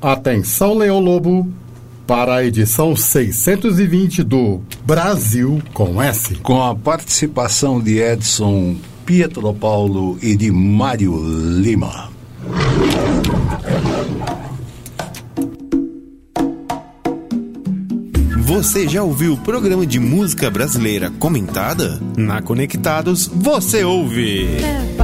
Atenção, Leão Lobo, para a edição 620 do Brasil com S. Com a participação de Edson Pietro Paulo e de Mário Lima. Você já ouviu o programa de música brasileira comentada? Na Conectados, você ouve. É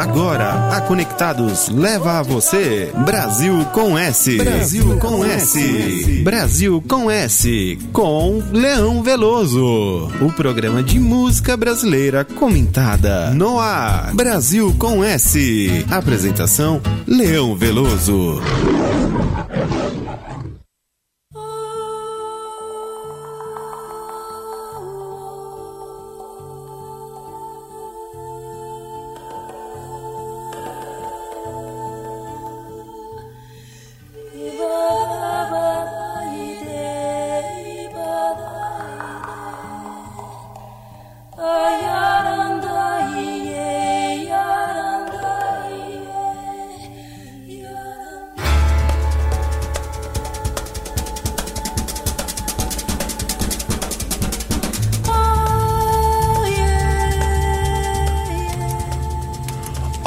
Agora, a Conectados leva a você Brasil com S. Brasil com S. Brasil com S. Com Leão Veloso. O programa de música brasileira comentada. No ar. Brasil com S. Apresentação: Leão Veloso.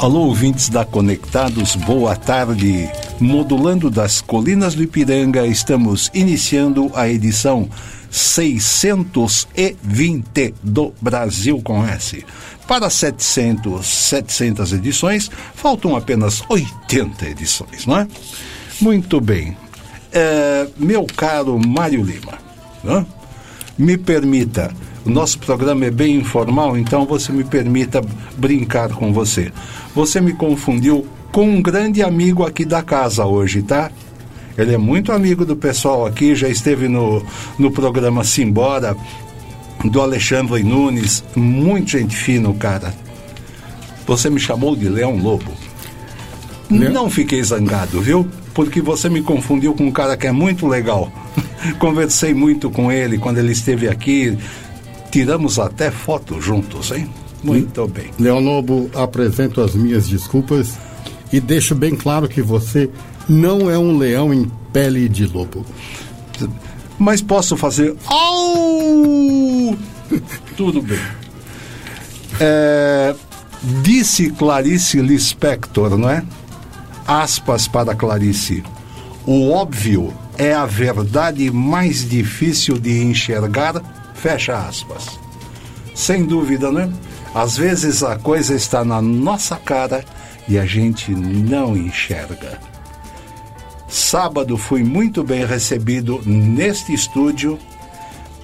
Alô, ouvintes da Conectados, boa tarde. Modulando das Colinas do Ipiranga, estamos iniciando a edição 620 do Brasil com S. Para 700, 700 edições, faltam apenas 80 edições, não é? Muito bem. É, meu caro Mário Lima, não é? me permita o nosso programa é bem informal, então você me permita brincar com você. Você me confundiu com um grande amigo aqui da casa hoje, tá? Ele é muito amigo do pessoal aqui, já esteve no, no programa Simbora, do Alexandre Nunes, muito gente fina o cara. Você me chamou de Leão Lobo. Leão? Não fiquei zangado, viu? Porque você me confundiu com um cara que é muito legal. Conversei muito com ele quando ele esteve aqui, tiramos até foto juntos, hein? Muito bem. Leão Lobo, apresento as minhas desculpas e deixo bem claro que você não é um leão em pele de lobo. Mas posso fazer. Au! Tudo bem. É, disse Clarice Lispector, não é? Aspas para Clarice. O óbvio é a verdade mais difícil de enxergar Fecha aspas. Sem dúvida, né? Às vezes a coisa está na nossa cara e a gente não enxerga. Sábado fui muito bem recebido neste estúdio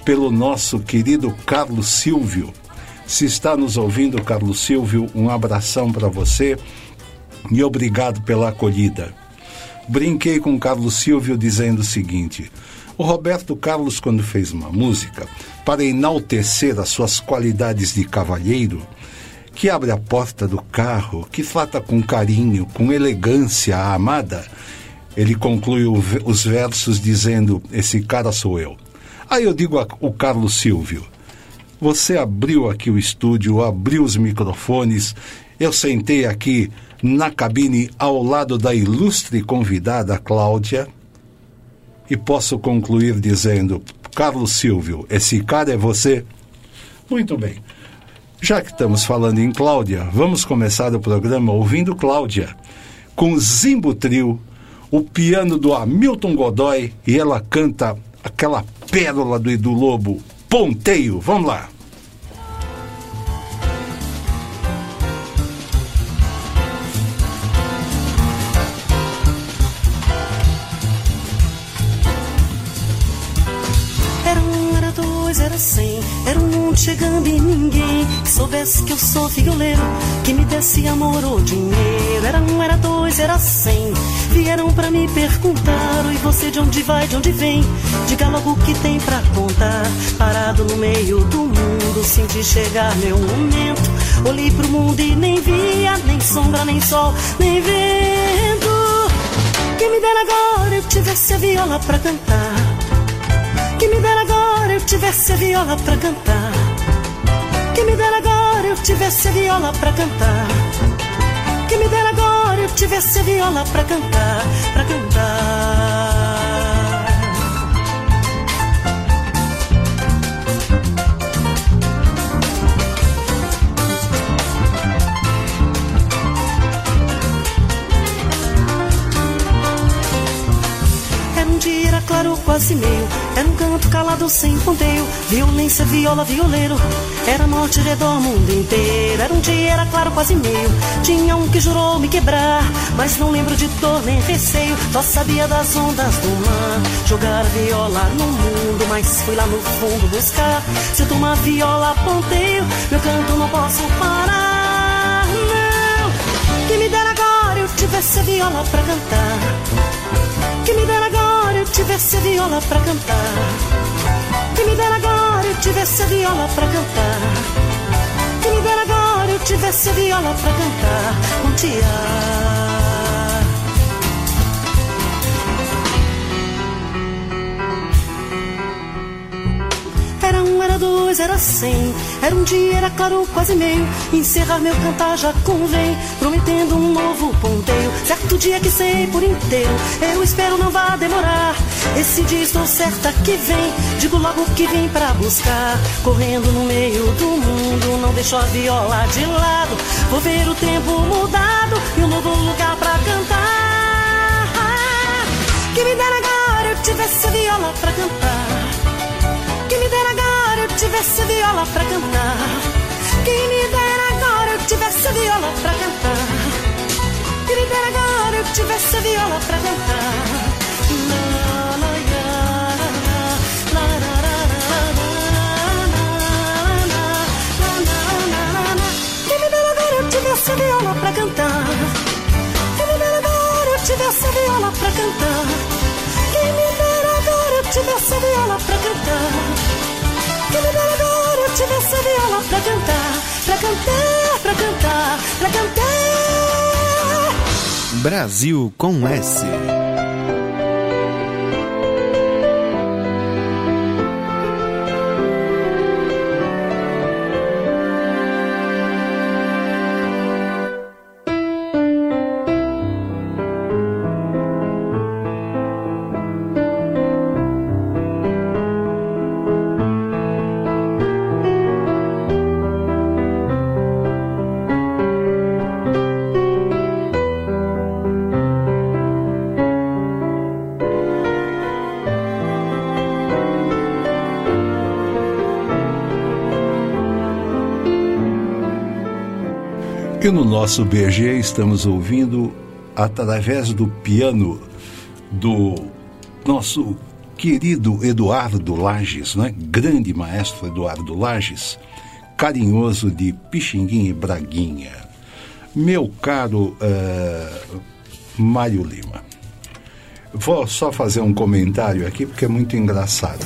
pelo nosso querido Carlos Silvio. Se está nos ouvindo, Carlos Silvio, um abração para você e obrigado pela acolhida. Brinquei com Carlos Silvio dizendo o seguinte: o Roberto Carlos, quando fez uma música, para enaltecer as suas qualidades de cavalheiro, que abre a porta do carro, que trata com carinho, com elegância a amada, ele conclui os versos dizendo: Esse cara sou eu. Aí eu digo ao Carlos Silvio: Você abriu aqui o estúdio, abriu os microfones, eu sentei aqui na cabine ao lado da ilustre convidada Cláudia e posso concluir dizendo: Carlos Silvio, esse cara é você? Muito bem. Já que estamos falando em Cláudia, vamos começar o programa ouvindo Cláudia, com Zimbo Trio, o piano do Hamilton Godoy e ela canta aquela pérola do Edu Lobo, Ponteio. Vamos lá. Chegando em ninguém que soubesse que eu sou violeiro, que me desse amor ou dinheiro. Era um, era dois, era cem. Vieram pra me perguntar: e você de onde vai, de onde vem? Diga logo o que tem pra contar. Parado no meio do mundo, senti chegar meu momento. Olhei pro mundo e nem via, nem sombra, nem sol, nem vento. Quem me dera agora eu tivesse a viola pra cantar. Quem me dera agora eu tivesse a viola pra cantar. Que me dera agora eu tivesse viola pra cantar. Que me dera agora eu tivesse viola pra cantar, pra cantar. Claro, quase meio. Era um canto calado sem ponteio. Violência, viola, violeiro. Era morte redor mundo inteiro. Era um dia, era claro, quase meio. Tinha um que jurou me quebrar. Mas não lembro de dor nem receio. Só sabia das ondas do mar. Jogar viola no mundo. Mas fui lá no fundo buscar. Se eu tomar viola, ponteio. Meu canto não posso parar. Não. Que me dera agora eu tivesse a viola pra cantar. Que me dera agora tivesse viola pra cantar. Que me dera agora eu tivesse viola pra cantar. Que me dera agora eu tivesse viola pra cantar. Um tiar. dois, era cem. Era um dia, era claro, quase meio. Encerrar meu cantar já convém, prometendo um novo ponteio. Certo dia que sei por inteiro, eu espero não vá demorar. Esse dia estou certa que vem, digo logo que vem pra buscar. Correndo no meio do mundo, não deixo a viola de lado. Vou ver o tempo mudado e um novo lugar pra cantar. Que me dera agora eu tivesse a viola pra cantar. Que me dera agora tivesse viola pra cantar. Quem me dera tivesse viola pra cantar. Dera agora eu tivesse viola pra cantar. Tivesse viola pra cantar. Quem me dera agora eu tivesse viola pra cantar. Quem me dera agora eu tivesse viola pra cantar. Que me dera agora eu tivesse a viola pra cantar, pra cantar, pra cantar, pra cantar. Brasil com S. E no nosso BG estamos ouvindo, através do piano do nosso querido Eduardo Lages, né? grande maestro Eduardo Lages, carinhoso de Pixinguinha e Braguinha. Meu caro uh, Mário Lima, vou só fazer um comentário aqui porque é muito engraçado.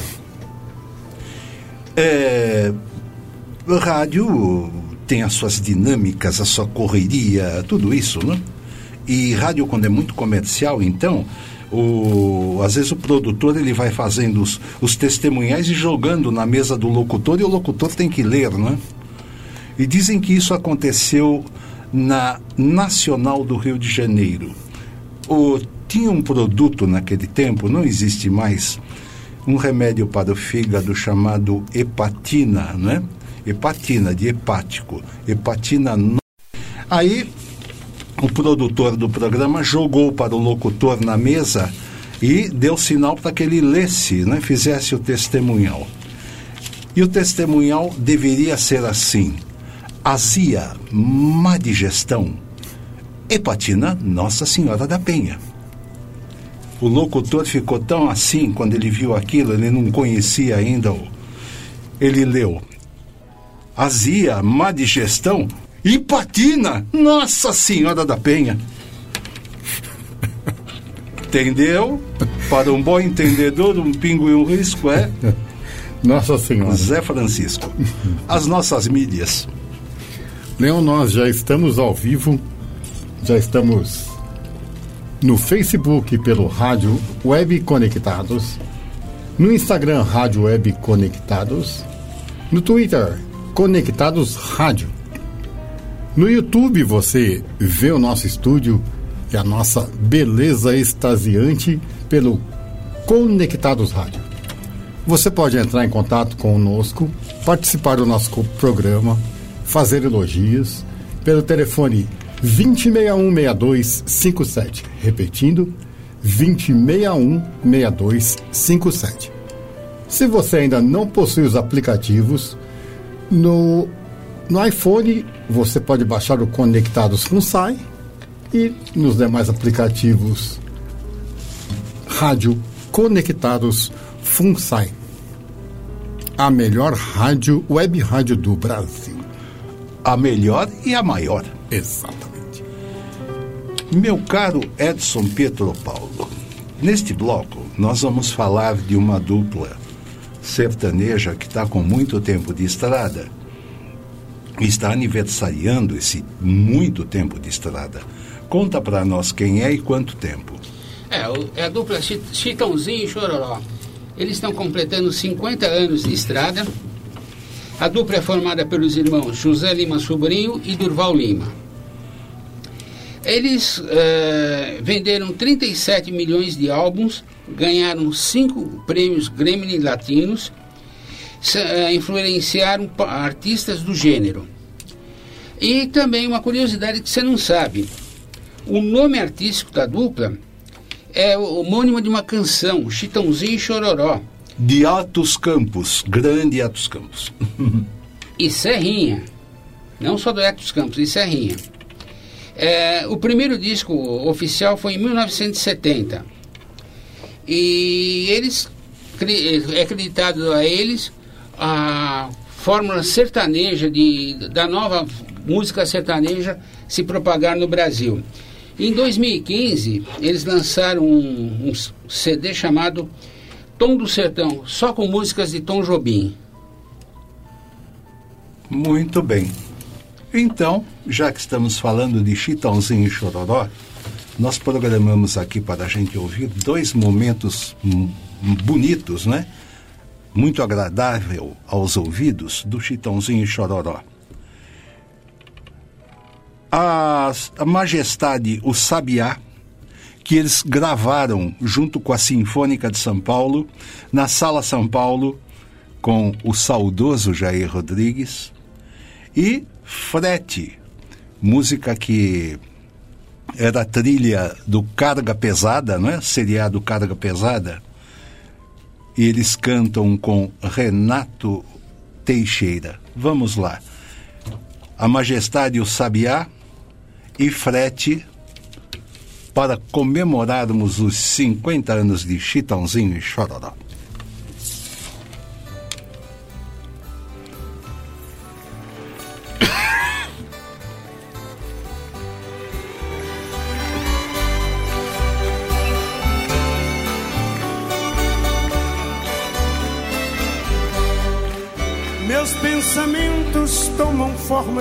É, rádio tem as suas dinâmicas, a sua correria, tudo isso, né? E rádio quando é muito comercial, então, o, às vezes o produtor ele vai fazendo os, os testemunhais e jogando na mesa do locutor e o locutor tem que ler, né? E dizem que isso aconteceu na Nacional do Rio de Janeiro. O, tinha um produto naquele tempo, não existe mais, um remédio para o fígado chamado hepatina, né? Hepatina, de hepático, hepatina. Aí o produtor do programa jogou para o locutor na mesa e deu sinal para que ele lesse, né, fizesse o testemunhal. E o testemunhal deveria ser assim: azia, má digestão, hepatina Nossa Senhora da Penha. O locutor ficou tão assim quando ele viu aquilo, ele não conhecia ainda o. Ele leu: azia, má digestão e patina. Nossa Senhora da Penha. Entendeu? Para um bom entendedor, um pingo e um risco é. Nossa Senhora. Zé Francisco. As nossas mídias. Leão, nós já estamos ao vivo, já estamos no Facebook pelo Rádio Web Conectados, no Instagram Rádio Web Conectados, no Twitter Conectados Rádio. No YouTube você vê o nosso estúdio e a nossa beleza extasiante pelo Conectados Rádio. Você pode entrar em contato conosco, participar do nosso programa, fazer elogios pelo telefone 20616257. Repetindo, 20616257. Se você ainda não possui os aplicativos, no, no iPhone você pode baixar o Conectados com Sai e nos demais aplicativos Rádio Conectados FUNSAI. A melhor rádio, web rádio do Brasil. A melhor e a maior. Exatamente. Meu caro Edson Pietro Paulo, neste bloco nós vamos falar de uma dupla sertaneja que está com muito tempo de estrada, está aniversariando esse muito tempo de estrada. Conta para nós quem é e quanto tempo. É, é a dupla Chi- Chitãozinho e Chororó. Eles estão completando 50 anos de estrada. A dupla é formada pelos irmãos José Lima Sobrinho e Durval Lima. Eles eh, venderam 37 milhões de álbuns, ganharam cinco prêmios Grammy Latinos, eh, influenciaram artistas do gênero. E também uma curiosidade que você não sabe: o nome artístico da dupla é homônimo de uma canção, Chitãozinho e Chororó, De Atos Campos, grande Atos Campos. e Serrinha. Não só do Etos Campos, e Serrinha. É, o primeiro disco oficial foi em 1970. E eles, é acreditado a eles a fórmula sertaneja de, da nova música sertaneja se propagar no Brasil. Em 2015, eles lançaram um, um CD chamado Tom do Sertão, só com músicas de Tom Jobim. Muito bem. Então, já que estamos falando de Chitãozinho e Chororó, nós programamos aqui para a gente ouvir dois momentos bonitos, né? Muito agradável aos ouvidos do Chitãozinho e Chororó. A, a Majestade, o Sabiá, que eles gravaram junto com a Sinfônica de São Paulo, na Sala São Paulo, com o saudoso Jair Rodrigues, e Frete, música que era trilha do Carga Pesada, não é? Seriado Carga Pesada. E eles cantam com Renato Teixeira. Vamos lá. A Majestade o Sabiá e Frete para comemorarmos os 50 anos de Chitãozinho e Chororó.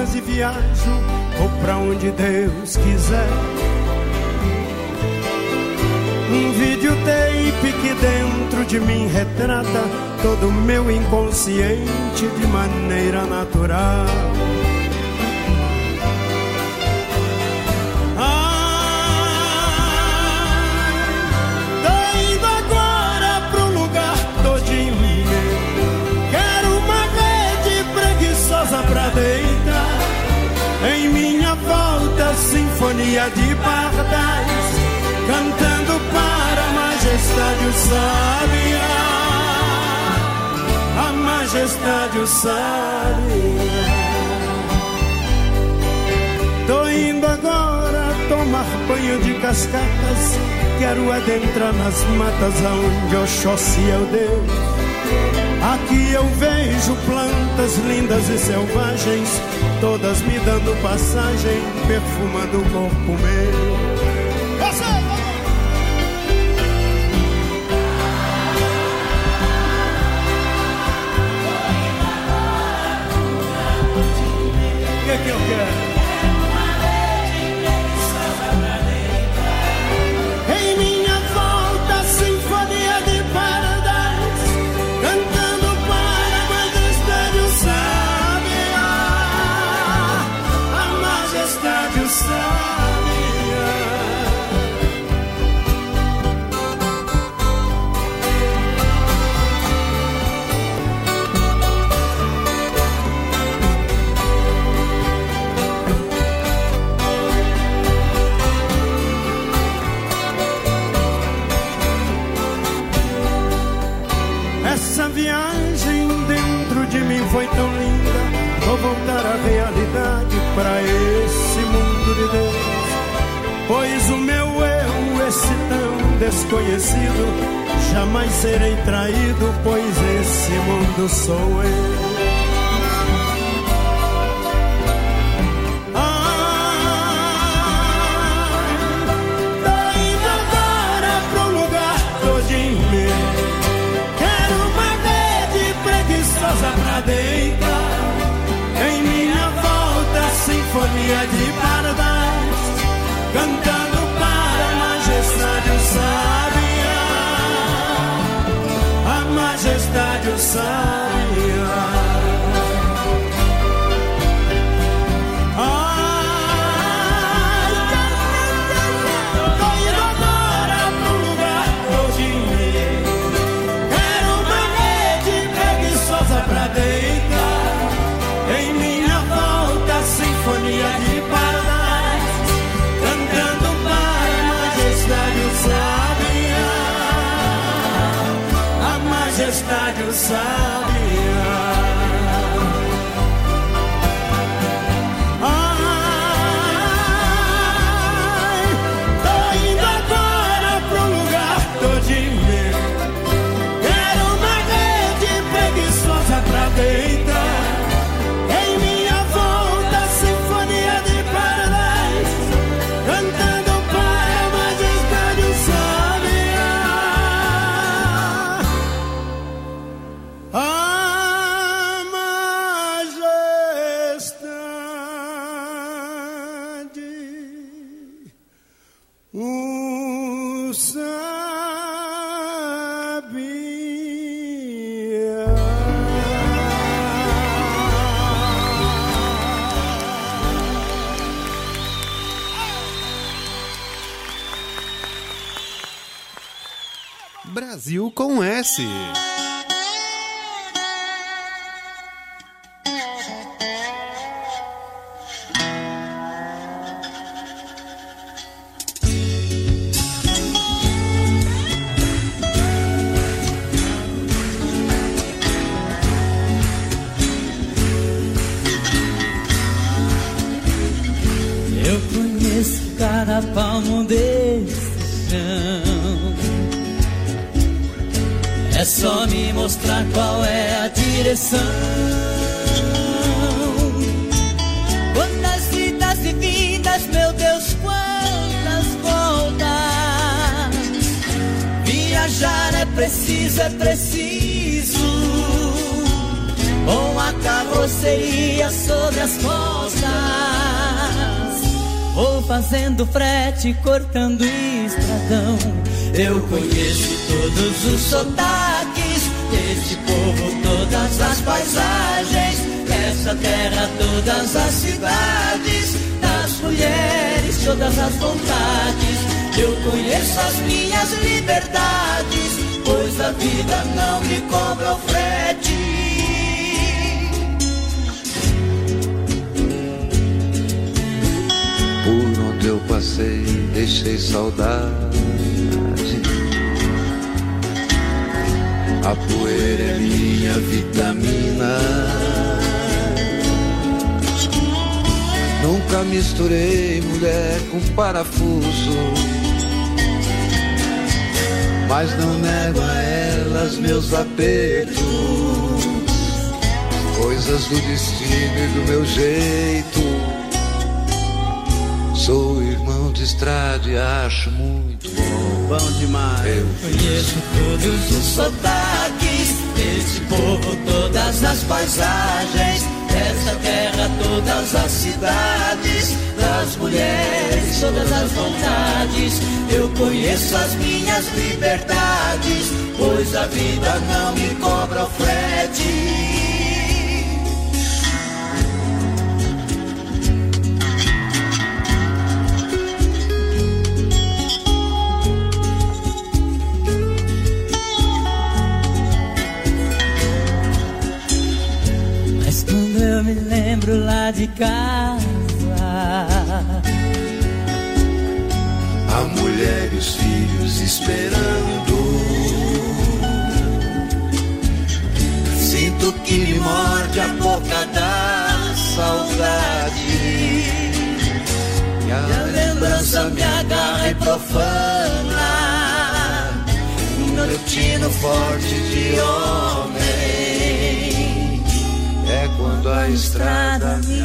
E viajo, vou pra onde Deus quiser. Um videotape que dentro de mim retrata todo o meu inconsciente de maneira natural. Sinfonia de pardais, cantando para a majestade o sabiá. A majestade o sabiá. Tô indo agora tomar banho de cascatas. Quero adentrar nas matas aonde Oxóssi é o Deus. Aqui eu vejo plantas lindas e selvagens, todas me dando passagem, perfumando o corpo meu. Mas o meu eu, esse tão desconhecido, jamais serei traído, pois esse mundo sou eu. Com passei, deixei saudade. A poeira é minha vitamina. Nunca misturei mulher com parafuso. Mas não nego a elas meus apertos. Coisas do destino e do meu jeito. Sou de estrada e acho muito bom. Bom demais. Eu Conheço todos os sotaques desse povo, todas as paisagens, dessa terra, todas as cidades, das mulheres, todas as vontades. Eu conheço as minhas liberdades, pois a vida não me cobra o frete. De casa, A mulher e os filhos esperando. Sinto que me morde a boca da saudade. E e a lembrança me agarra profana. Meu tino forte de homem quando a estrada me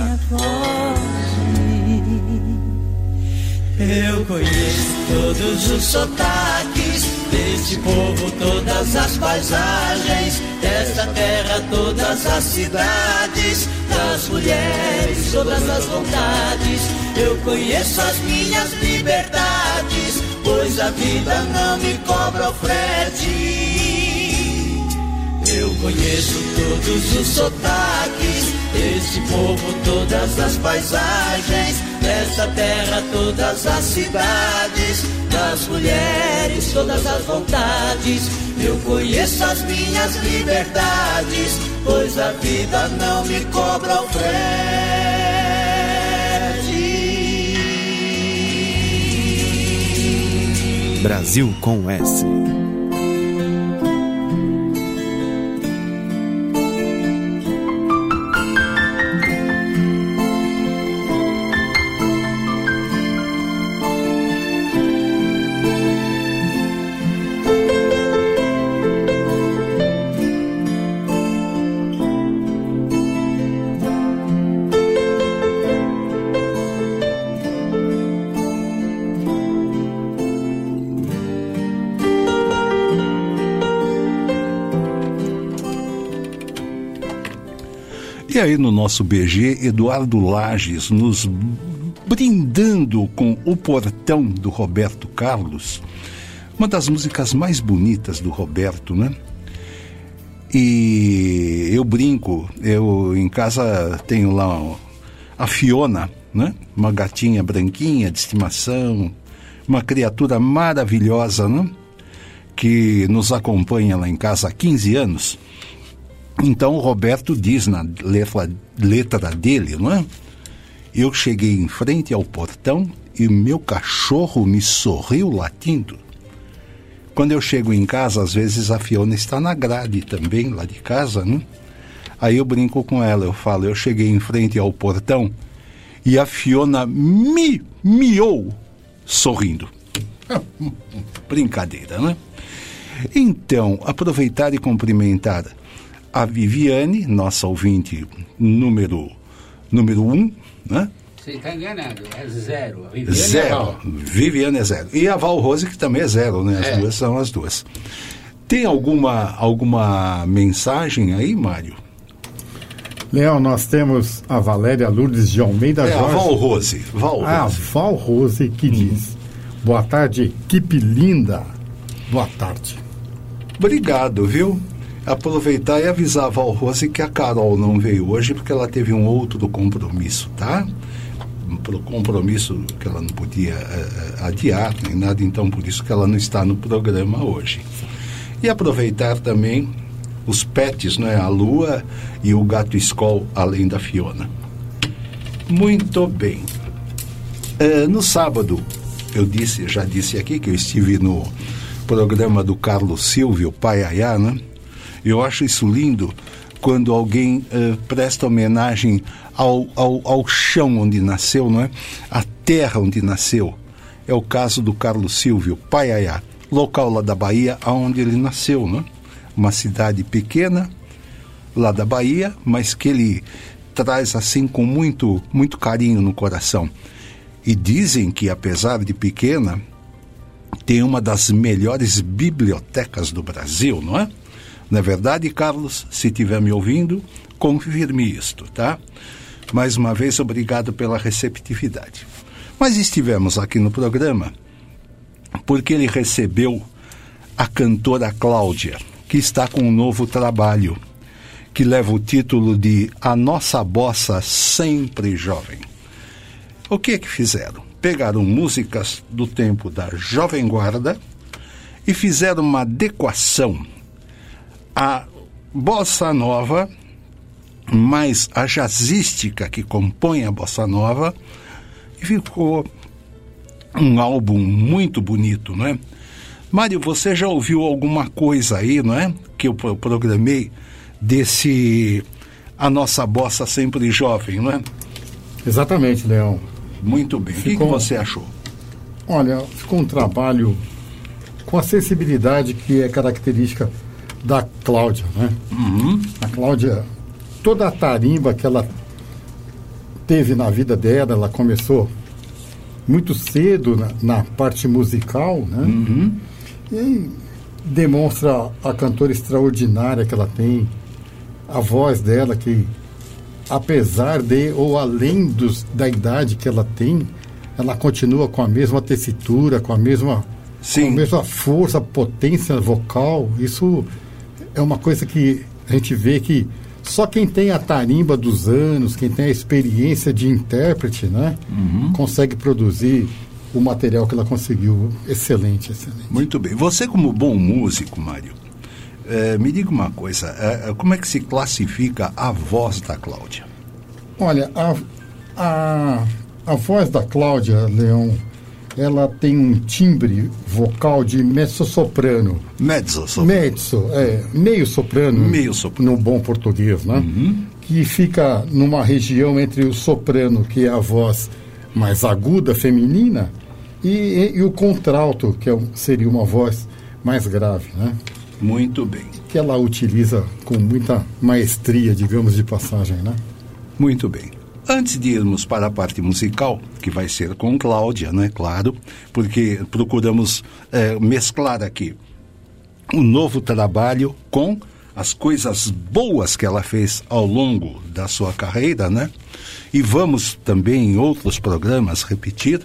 Eu conheço todos os sotaques deste povo, todas as paisagens, desta terra, todas as cidades, das mulheres, todas as vontades. Eu conheço as minhas liberdades, pois a vida não me cobra o frete. Eu conheço todos os sotaques desse povo, todas as paisagens, dessa terra, todas as cidades, das mulheres, todas as vontades. Eu conheço as minhas liberdades, pois a vida não me cobra o frete. Brasil com S. E aí no nosso BG, Eduardo Lages nos brindando com O Portão do Roberto Carlos, uma das músicas mais bonitas do Roberto, né? E eu brinco, eu em casa tenho lá a Fiona, né? Uma gatinha branquinha de estimação, uma criatura maravilhosa, né? Que nos acompanha lá em casa há 15 anos. Então o Roberto diz na letra, letra dele, não é? Eu cheguei em frente ao portão e meu cachorro me sorriu latindo. Quando eu chego em casa, às vezes a Fiona está na grade também, lá de casa, né? Aí eu brinco com ela, eu falo, eu cheguei em frente ao portão e a Fiona me miou sorrindo. Brincadeira, né? Então, aproveitar e cumprimentar a Viviane, nossa ouvinte número número um, né? Você está enganado, é zero. A Viviane zero. é. Viviane é zero. E a Val Rose, que também é zero, né? As É. duas são as duas. Tem alguma, alguma mensagem aí, Mário? Leão, nós temos a Valéria Lourdes de Almeida É, a Jorge. Val Rose. Val A Rose. Val Rose que diz: Boa tarde, equipe linda. Boa tarde. Obrigado, viu? Aproveitar e avisar a Val Rose que a Carol não veio hoje porque ela teve um outro compromisso, tá? Um pro- compromisso que ela não podia eh, adiar nem nada, então por isso que ela não está no programa hoje. E aproveitar também os pets, né? A Lua e o gato Skol, além da Fiona. Muito bem. Eh, no sábado, eu disse, já disse aqui que eu estive no programa do Carlos Silvio, Pai Ayá, né? Eu acho isso lindo quando alguém eh, presta homenagem ao, ao, ao chão onde nasceu, não é? A terra onde nasceu. É o caso do Carlos Silvio, Pai Ayá, local lá da Bahia, onde ele nasceu, né? Uma cidade pequena, lá da Bahia, mas que ele traz assim com muito, muito carinho no coração. E dizem que, apesar de pequena, tem uma das melhores bibliotecas do Brasil, não é? É verdade, Carlos? Se estiver me ouvindo, confirme isto, tá? Mais uma vez, obrigado pela receptividade. Mas estivemos aqui no programa porque ele recebeu a cantora Cláudia, que está com um novo trabalho, que leva o título de A Nossa Bossa Sempre Jovem. O que é que fizeram? Pegaram músicas do tempo da Jovem Guarda e fizeram uma adequação à bossa nova, mais a jazzística que compõe a bossa nova, e ficou um álbum muito bonito, não é? Mário, você já ouviu alguma coisa aí, não é? Que eu pro- programei desse A Nossa Bossa Sempre Jovem, não é? Exatamente, Leão. Muito bem. O que, que Ficou- você achou? Olha, ficou um trabalho com a sensibilidade que é característica da Cláudia, né? A Cláudia, toda a tarimba que ela teve na vida dela, ela começou muito cedo na, na parte musical, né? E aí demonstra a cantora extraordinária que ela tem, a voz dela que, apesar de ou além dos, da idade que ela tem, ela continua com a mesma tessitura, com a mesma, Sim. com a mesma força, potência vocal. Isso é uma coisa que a gente vê que só quem tem a tarimba dos anos, quem tem a experiência de intérprete, né, consegue produzir o material que ela conseguiu. Excelente, excelente. Muito bem. Você, como bom músico, Mário, eh, me diga uma coisa: eh, eh, como é que se classifica a voz da Cláudia? Olha, a, a, a voz da Cláudia Leão, ela tem um timbre vocal de mezzo-soprano. Mezzo, só. Mezzo, é, meio soprano. Meio soprano. No bom português, né? Que fica numa região entre o soprano, que é a voz mais aguda, feminina, e, e- e o contralto, que é seria uma voz mais grave, né? Muito bem. Que ela utiliza com muita maestria, digamos, de passagem, né? Muito bem. Antes de irmos para a parte musical, que vai ser com Cláudia, né? Claro, porque procuramos eh, mesclar aqui o novo trabalho com as coisas boas que ela fez ao longo da sua carreira, né? E vamos também em outros programas repetir.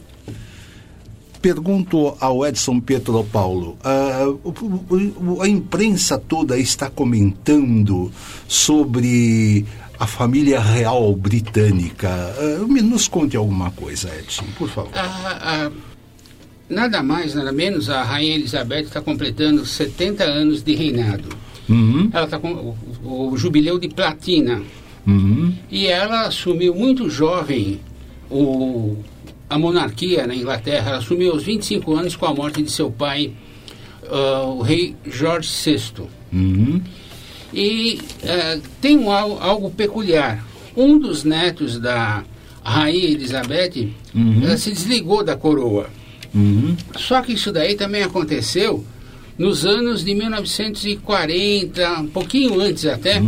Pergunto ao Edson Pietro Paulo, ah, o- o- a imprensa toda está comentando sobre a família real britânica. Ah, me- nos conte alguma coisa, Edson, por favor. A- a- nada mais, nada menos, a Rainha Elizabeth está completando 70 anos de reinado. Uhum, Ela está com o, o jubileu de platina. uhum, E ela assumiu muito jovem o, a monarquia na Inglaterra. Ela assumiu aos 25 anos com a morte de seu pai, ah, o rei George VI. uhum, E eh, tem um, al- algo peculiar. Um dos netos da rainha Elizabeth eh, se desligou da coroa. uhum, Só que isso daí também aconteceu nos anos de 1940, um pouquinho antes até,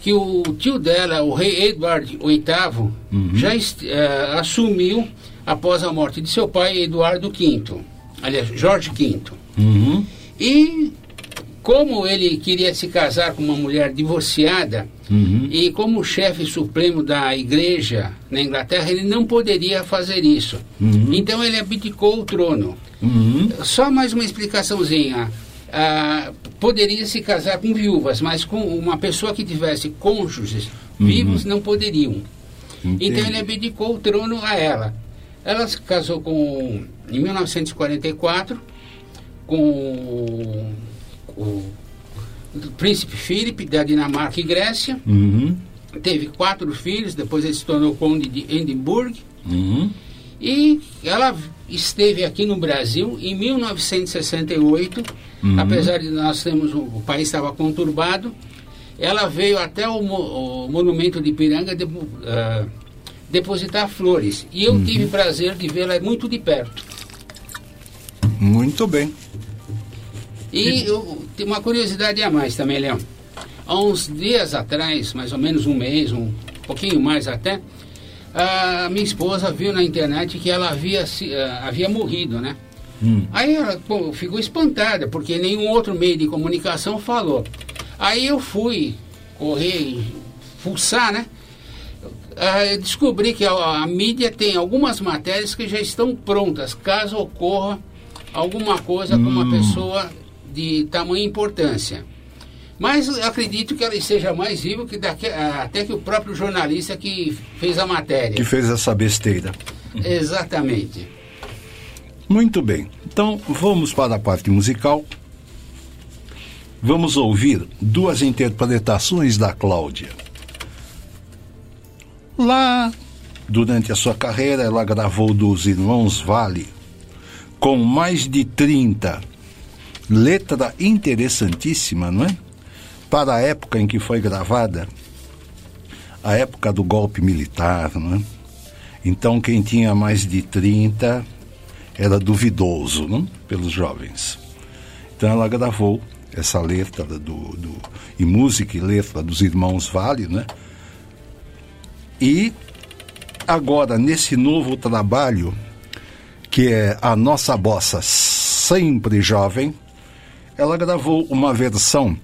que o tio dela, o rei Edward VIII, já est- eh, assumiu após a morte de seu pai, Eduardo V, aliás, Jorge V. uhum, E como ele queria se casar com uma mulher divorciada, uhum, e como chefe supremo da igreja na Inglaterra, ele não poderia fazer isso. Então ele abdicou o trono. uhum, Só mais uma explicaçãozinha. Ah, poderia se casar com viúvas, mas com uma pessoa que tivesse cônjuges vivos não poderiam. Então ele abdicou o trono a ela. Ela se casou com, em 1944 com o, príncipe Philip da Dinamarca e Grécia. uhum, Teve quatro filhos, depois ele se tornou conde de Edimburgo. uhum, E ela esteve aqui no Brasil em 1968, apesar de nós termos o, o país estava conturbado, ela veio até o, o monumento de Ipiranga de- ah, depositar flores. E eu tive prazer de vê-la muito de perto. Muito bem. E eu, tem uma curiosidade a mais também, Leão. Há uns dias atrás, mais ou menos um mês, um pouquinho mais até, a minha esposa viu na internet que ela havia, ah, havia morrido, né? Aí ela pô, ficou espantada, porque nenhum outro meio de comunicação falou. Aí eu fui correr, e fuçar, né? Eu descobri que a, a mídia tem algumas matérias que já estão prontas, caso ocorra alguma coisa com uma pessoa de tamanha importância. Mas acredito que ela esteja mais viva que daqui, ah, até que o próprio jornalista que fez a matéria. Que fez essa besteira. Exatamente. Muito bem. Então, vamos para a parte musical. Vamos ouvir duas interpretações da Cláudia. Lá, durante a sua carreira, ela gravou dos Irmãos Vale, com mais de 30. Letra interessantíssima, não é? Para a época em que foi gravada, a época do golpe militar, não é? Então, quem tinha mais de 30 era duvidoso não? pelos jovens. Então ela gravou essa letra do, do e música e letra dos irmãos Vale, né? E agora nesse novo trabalho que é a nossa bossa sempre jovem, ela gravou uma versão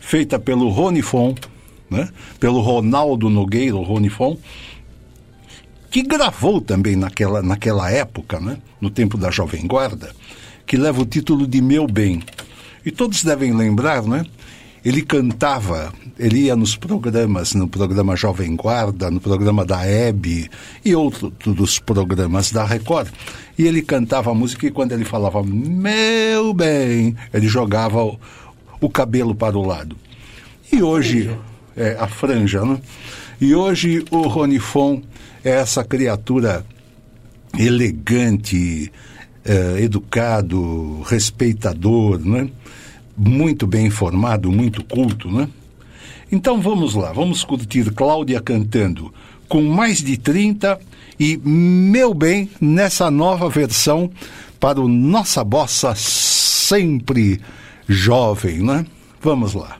feita pelo Rony Fon, né? pelo Ronaldo Nogueira, Rony Fon, que gravou também naquela, naquela época, né? no tempo da Jovem Guarda, que leva o título de Meu Bem. E todos devem lembrar, né? Ele cantava, ele ia nos programas, no programa Jovem Guarda, no programa da Hebe e outros programas da Record. E ele cantava a música e quando ele falava meu bem, ele jogava o, o cabelo para o lado. E hoje, é, a franja, né? E hoje o Ronifon é essa criatura elegante, é, educado, respeitador, né? Muito bem informado, muito culto, né? Então vamos lá, vamos curtir Cláudia cantando com mais de 30 e meu bem nessa nova versão para o Nossa Bossa sempre jovem, né? Vamos lá.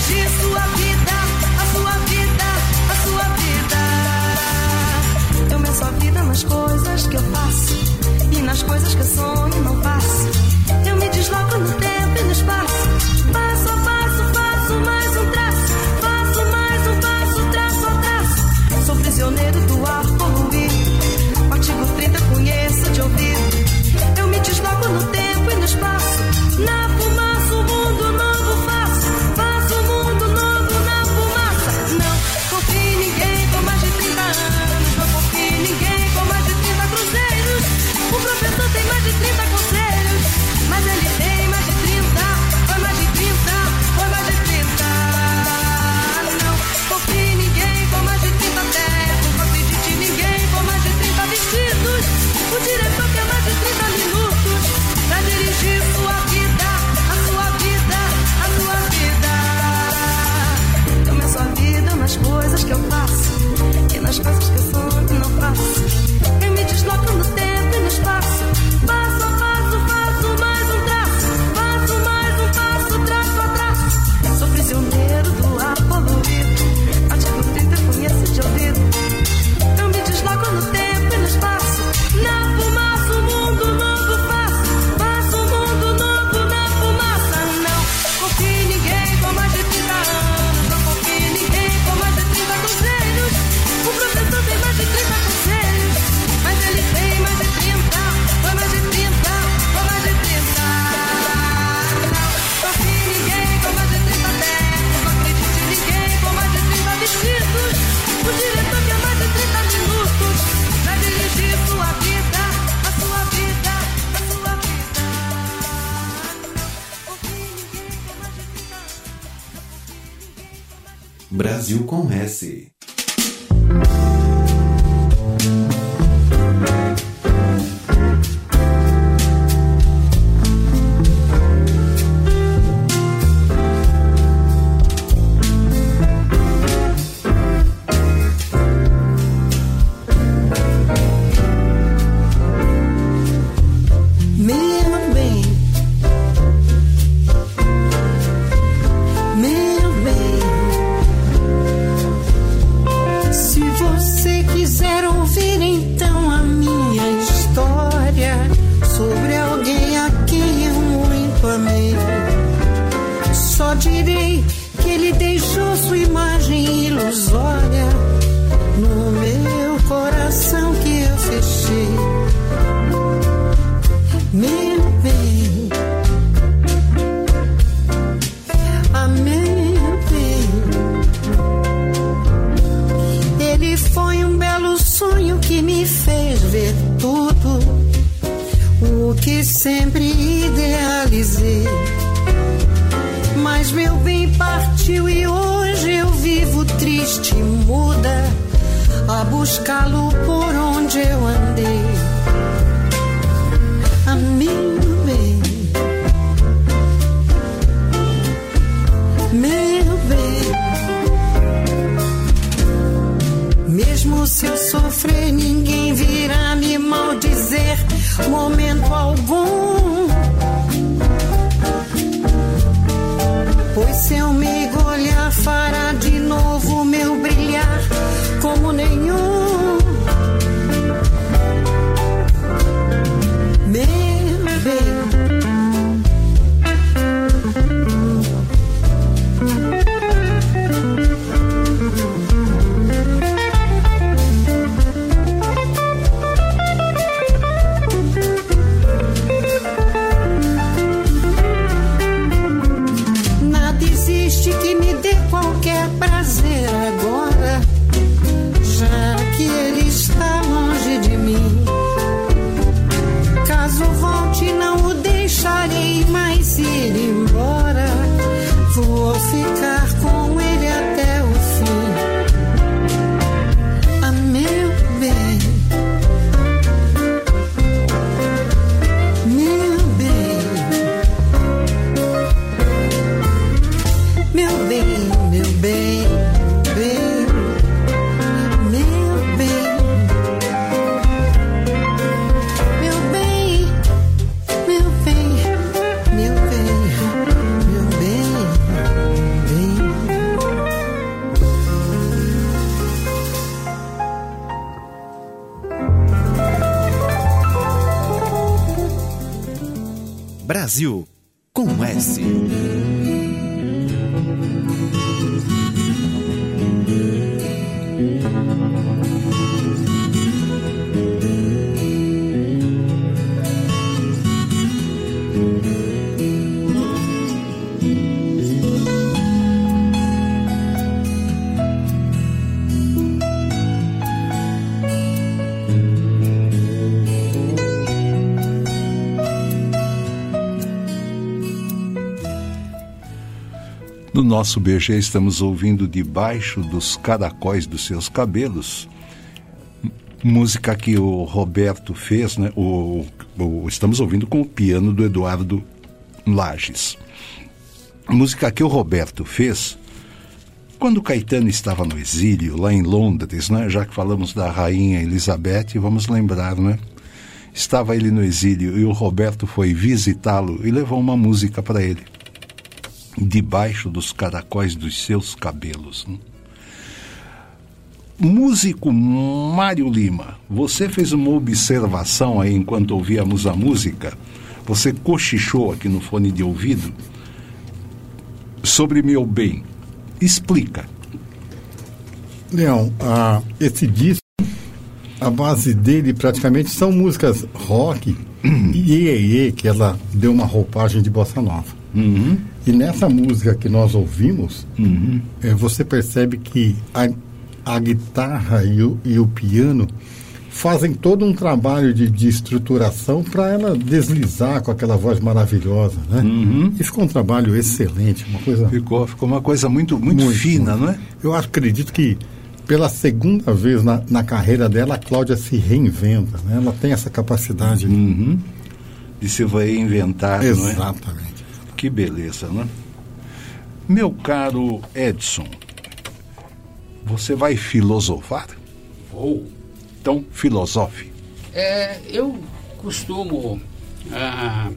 dirigir sua vida, a sua vida, a sua vida. Eu meço a vida nas coisas que eu faço e nas coisas que eu sonho não faço. Brasil com S. sempre idealizei. Mas meu bem partiu e hoje eu vivo triste e muda a buscá-lo por onde eu andei. A meu bem, meu bem. Mesmo se eu sofrer, ninguém virá me maldizer momento algum. Pois se eu me olhar, fará Brasil nosso BG estamos ouvindo Debaixo dos Caracóis dos Seus Cabelos, música que o Roberto fez, né? O, o- estamos ouvindo com o piano do Eduardo Lages. Música que o Roberto fez quando Caetano estava no exílio, lá em Londres, né? já que falamos da rainha Elizabeth, vamos lembrar, né? Estava ele no exílio e o Roberto foi visitá-lo e levou uma música para ele debaixo dos caracóis dos seus cabelos. né? Músico Mário Lima, você fez uma observação aí enquanto ouvíamos a música, você cochichou aqui no fone de ouvido sobre meu bem. Explica. Leão, ah, esse disco, a base dele praticamente são músicas rock e iê, que ela deu uma roupagem de bossa nova. E nessa música que nós ouvimos, eh, você percebe que a, a guitarra e o, e o piano fazem todo um trabalho de, de estruturação para ela deslizar com aquela voz maravilhosa, né? E ficou um trabalho excelente, uma coisa Ficou, ficou uma coisa muito, muito, fina, não é? eu acredito que pela segunda vez na, na carreira dela, a Cláudia se reinventa, né? Ela tem essa capacidade. De se vai inventar, não é? Exatamente. Que beleza, né? Meu caro Edson, você vai filosofar? Vou. Então, filosofe. É, eu costumo ah,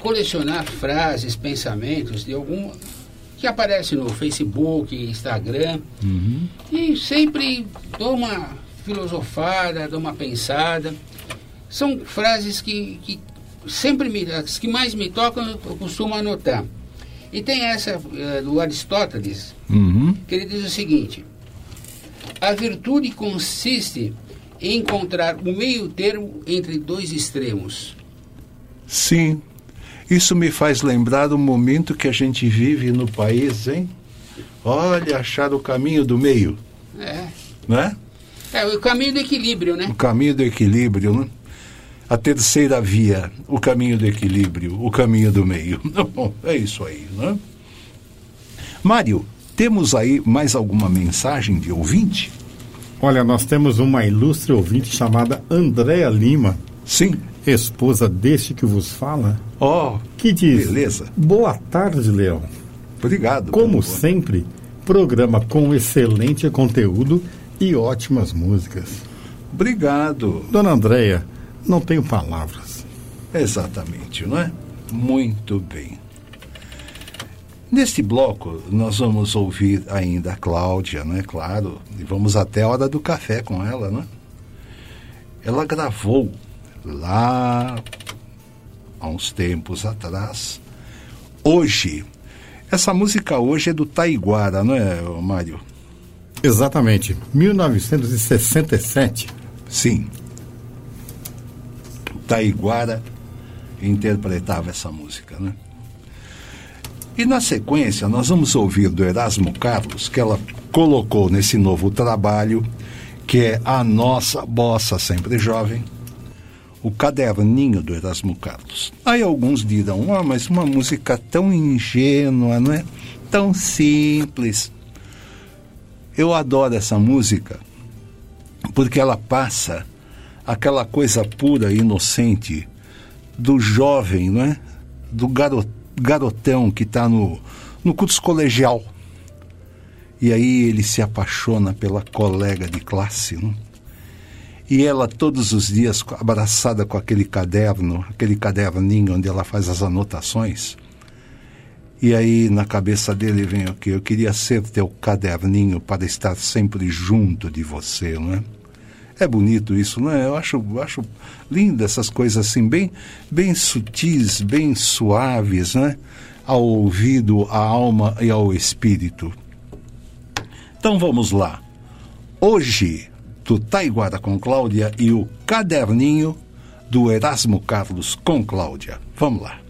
colecionar frases, pensamentos de algum que aparece no Facebook, Instagram, e sempre dou uma filosofada, dou uma pensada. São frases que, que sempre me, as que mais me tocam, eu costumo anotar. E tem essa eh, do Aristóteles, que ele diz o seguinte: a virtude consiste em encontrar o meio termo entre dois extremos. Sim. Isso me faz lembrar o momento que a gente vive no país, hein? Olha, achar o caminho do meio, É, né? é o caminho do equilíbrio, né? O caminho do equilíbrio, né? A terceira via, o caminho do equilíbrio, o caminho do meio. Bom, é isso aí, né? Mário, temos aí mais alguma mensagem de ouvinte? Olha, nós temos uma ilustre ouvinte chamada Andréa Lima. Sim. Esposa deste que vos fala. Oh, que diz: beleza. Boa tarde, Leão. Obrigado. Como sempre, programa com excelente conteúdo e ótimas músicas. Obrigado. Dona Andréia, não tenho palavras. Exatamente, não é? Muito bem. Neste bloco, nós vamos ouvir ainda a Cláudia, não é claro? E vamos até a hora do café com ela, né? Ela gravou lá há uns tempos atrás. Hoje, essa música hoje é do Taiguara, não é, Mário? Exatamente, 1967. Sim. Taiguara interpretava essa música, né? E na sequência, nós vamos ouvir do Erasmo Carlos, que ela colocou nesse novo trabalho, que é A Nossa Bossa Sempre Jovem, o caderninho do Erasmo Carlos. Aí alguns dirão, ah, mas uma música tão ingênua, não é? Tão simples. Eu adoro essa música porque ela passa aquela coisa pura e inocente do jovem, não é? Do garotão que está no, no curso colegial. E aí ele se apaixona pela colega de classe, não? E ela todos os dias abraçada com aquele caderno, aquele caderninho onde ela faz as anotações. E aí na cabeça dele vem o que? Eu queria ser teu caderninho para estar sempre junto de você, não é? É bonito isso, não é? Eu acho, acho lindo essas coisas assim, bem, bem sutis, bem suaves, né? Ao ouvido, à alma e ao espírito. Então vamos lá. Hoje, do Taiguara com Cláudia e o caderninho do Erasmo Carlos com Cláudia. Vamos lá.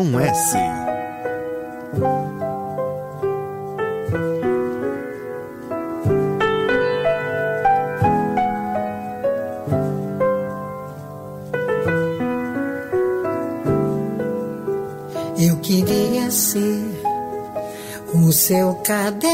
Com S. Eu queria ser o seu caderninho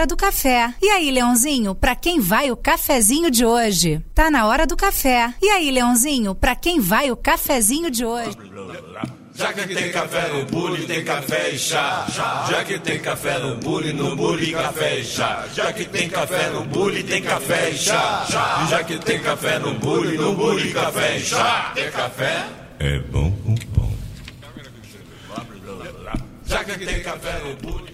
hora do café. E aí, Leãozinho, pra quem vai o cafezinho de hoje? Tá na hora do café. E aí, Leãozinho, pra quem vai o cafezinho de hoje? Já que tem café no bule, tem café e chá. Já que tem café no bule, no bule, café e chá. Já que tem café no bule, tem café e chá. Já que tem café no bule, no bule, café e chá. Tem café? É bom, bom, bom. Já que tem café no bule.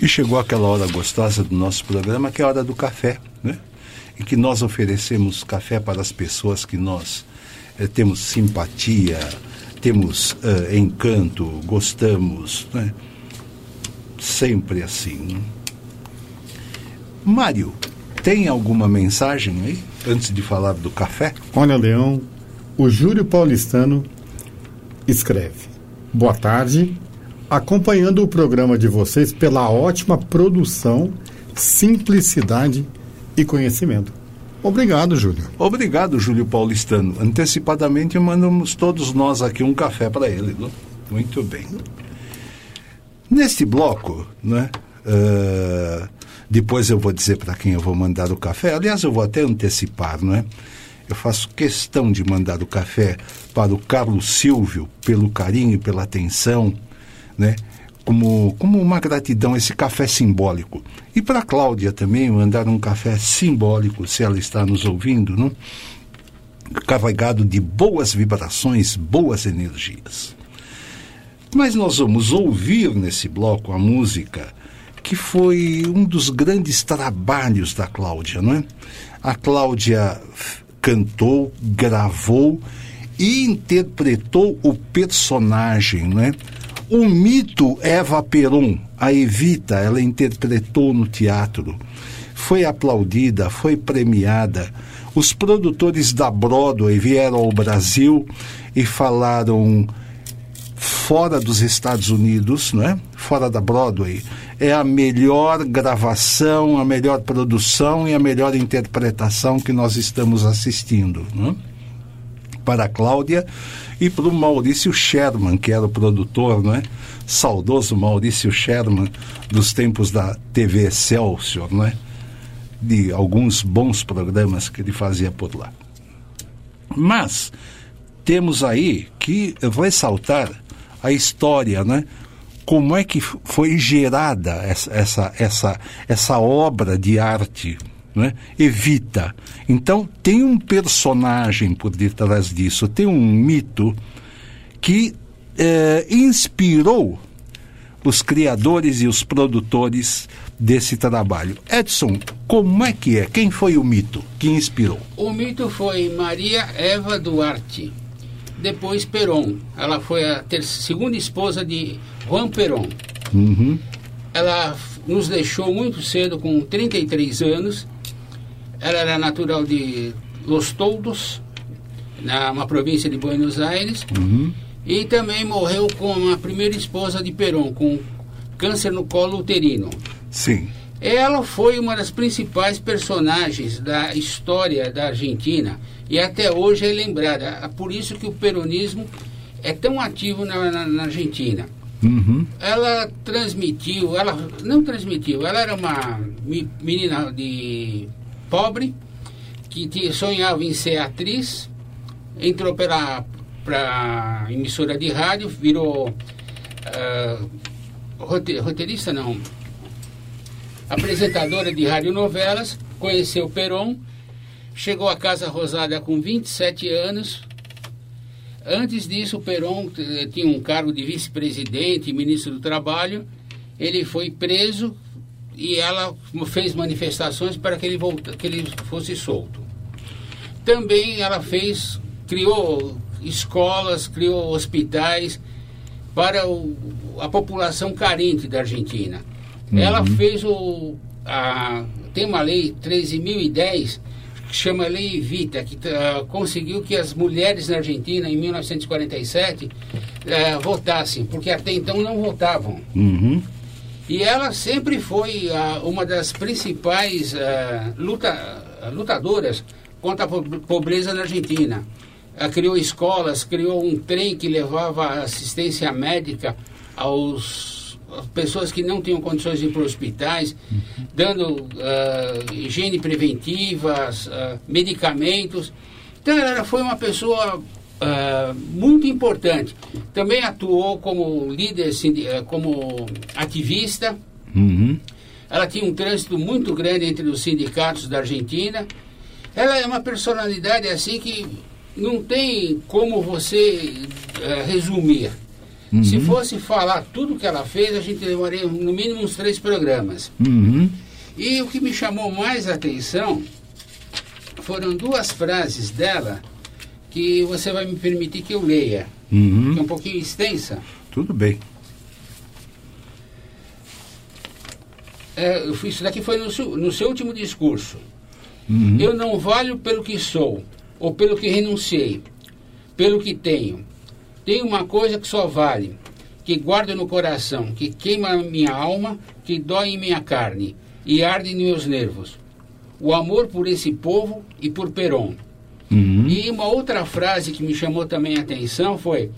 E chegou aquela hora gostosa do nosso programa, que é a hora do café, né? Em que nós oferecemos café para as pessoas que nós eh, temos simpatia, temos eh, encanto, gostamos, né? Sempre assim. Mário, tem alguma mensagem aí, antes de falar do café? Olha, Leão, o Júlio Paulistano escreve: Boa tarde, acompanhando o programa de vocês pela ótima produção, simplicidade e conhecimento. Obrigado, Júlio. Obrigado, Júlio Paulistano. Antecipadamente mandamos todos nós aqui um café para ele. Não? Muito bem. Neste bloco, né? ah, depois eu vou dizer para quem eu vou mandar o café. Aliás, eu vou até antecipar, não é? Eu faço questão de mandar o café para o Carlos Silvio, pelo carinho e pela atenção, né? como, como uma gratidão, esse café simbólico. E para Cláudia também, mandar um café simbólico, se ela está nos ouvindo, não? carregado de boas vibrações, boas energias. Mas nós vamos ouvir nesse bloco a música que foi um dos grandes trabalhos da Cláudia, não é? A Cláudia cantou, gravou e interpretou o personagem, não é? O mito Eva Peron, a Evita, ela interpretou no teatro. Foi aplaudida, foi premiada. Os produtores da Broadway vieram ao Brasil e falaram fora dos Estados Unidos, né? fora da Broadway, é a melhor gravação, a melhor produção e a melhor interpretação que nós estamos assistindo. Né? Para a Cláudia e para o Maurício Sherman, que era o produtor, né? saudoso Maurício Sherman, dos tempos da TV Excelsior, né? de alguns bons programas que ele fazia por lá. Mas temos aí que ressaltar a história, né? Como é que foi gerada essa, essa, essa, essa obra de arte, né? Evita. Então tem um personagem por detrás disso, tem um mito que eh, inspirou os criadores e os produtores desse trabalho. Edson, como é que é? Quem foi o mito que inspirou? O mito foi Maria Eva Duarte depois Peron. Ela foi a segunda esposa de Juan Peron. Uhum. Ela nos deixou muito cedo, com 33 anos. Ela era natural de Los Toldos, na uma província de Buenos Aires. Uhum. E também morreu com a primeira esposa de Peron, com câncer no colo uterino. Sim. Ela foi uma das principais personagens da história da Argentina e até hoje é lembrada. É por isso que o peronismo é tão ativo na, na, na Argentina. Uhum. Ela transmitiu, ela não transmitiu, ela era uma menina de pobre que sonhava em ser atriz, entrou para emissora de rádio, virou uh, roteirista não, apresentadora de radionovelas, conheceu Peron Chegou à Casa Rosada com 27 anos. Antes disso, Peron eh, tinha um cargo de vice-presidente ministro do Trabalho. Ele foi preso e ela fez manifestações para que ele, volta, que ele fosse solto. Também ela fez, criou escolas, criou hospitais para o, a população carente da Argentina. Uhum. Ela fez o. A, tem uma lei 13.010 chama Lei Evita, que uh, conseguiu que as mulheres na Argentina, em 1947, uh, votassem, porque até então não votavam. Uhum. E ela sempre foi uh, uma das principais luta, lutadoras contra a pobreza na Argentina. Ela criou escolas, criou um trem que levava assistência médica aos pessoas que não tinham condições de ir para hospitais, dando uh, higiene preventiva, uh, medicamentos. Então, ela foi uma pessoa uh, muito importante. Também atuou como líder, como ativista. Uhum. Ela tinha um trânsito muito grande entre os sindicatos da Argentina. Ela é uma personalidade assim que não tem como você resumir. Uhum. Se fosse falar tudo que ela fez, a gente levaria no mínimo uns três programas. Uhum. E o que me chamou mais a atenção foram duas frases dela que você vai me permitir que eu leia, uhum. que é um pouquinho extensa. Tudo bem. É, isso daqui foi no seu, no seu último discurso. Uhum. Eu não valho pelo que sou, ou pelo que renunciei, pelo que tenho tem uma coisa que só vale, que guardo no coração, que queima minha alma, que dói em minha carne e arde em meus nervos. O amor por esse povo e por Peron. Uhum. E uma outra frase que me chamou também a atenção foi: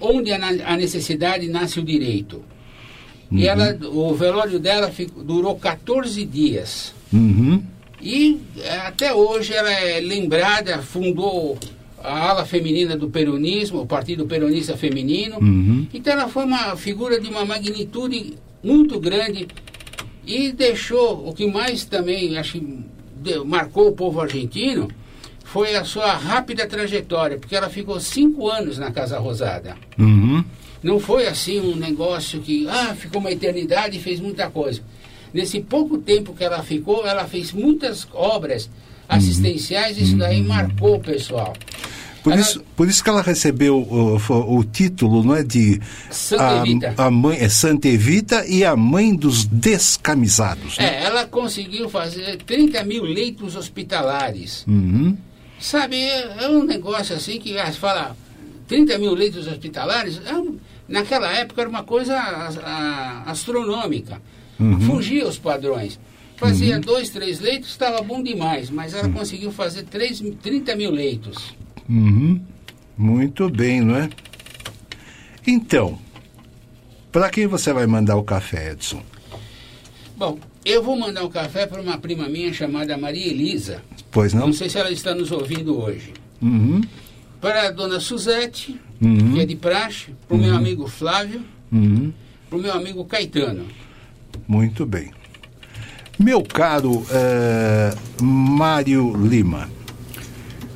onde a necessidade nasce o direito. Uhum. E ela, o velório dela ficou, durou 14 dias. Uhum. E eh, até hoje ela é lembrada, fundou a ala feminina do peronismo, o Partido Peronista Feminino. Uhum. Então ela foi uma figura de uma magnitude muito grande e deixou, o que mais também acho marcou o povo argentino, foi a sua rápida trajetória, porque ela ficou cinco anos na Casa Rosada. Uhum. Não foi assim um negócio que, ah, ficou uma eternidade e fez muita coisa. Nesse pouco tempo que ela ficou, ela fez muitas obras assistenciais, isso daí marcou o pessoal. Por Ela- isso, por isso que ela recebeu o, o- o título, não é de Santa Evita. a, a mãe é Santa Evita e a mãe dos descamisados. Né? É, ela conseguiu fazer 30 mil leitos hospitalares. Uhum. Sabe, é, é um negócio assim que ah, se fala 30 mil leitos hospitalares, é naquela época era uma coisa a- a- astronômica. Uhum. Fugia os padrões. Fazia dois, três leitos, estava bom demais, mas ela conseguiu fazer três, 30 mil leitos. Uhum. Muito bem, não é? Então, para quem você vai mandar o café, Edson? Bom, eu vou mandar um café para uma prima minha chamada Maria Elisa. Pois não? Não sei se ela está nos ouvindo hoje. Uhum. Para a dona Suzete, Uhum. que é de praxe, para o meu amigo Flávio, Uhum. para o meu amigo Caetano. Muito bem. Meu caro eh, Mário Lima,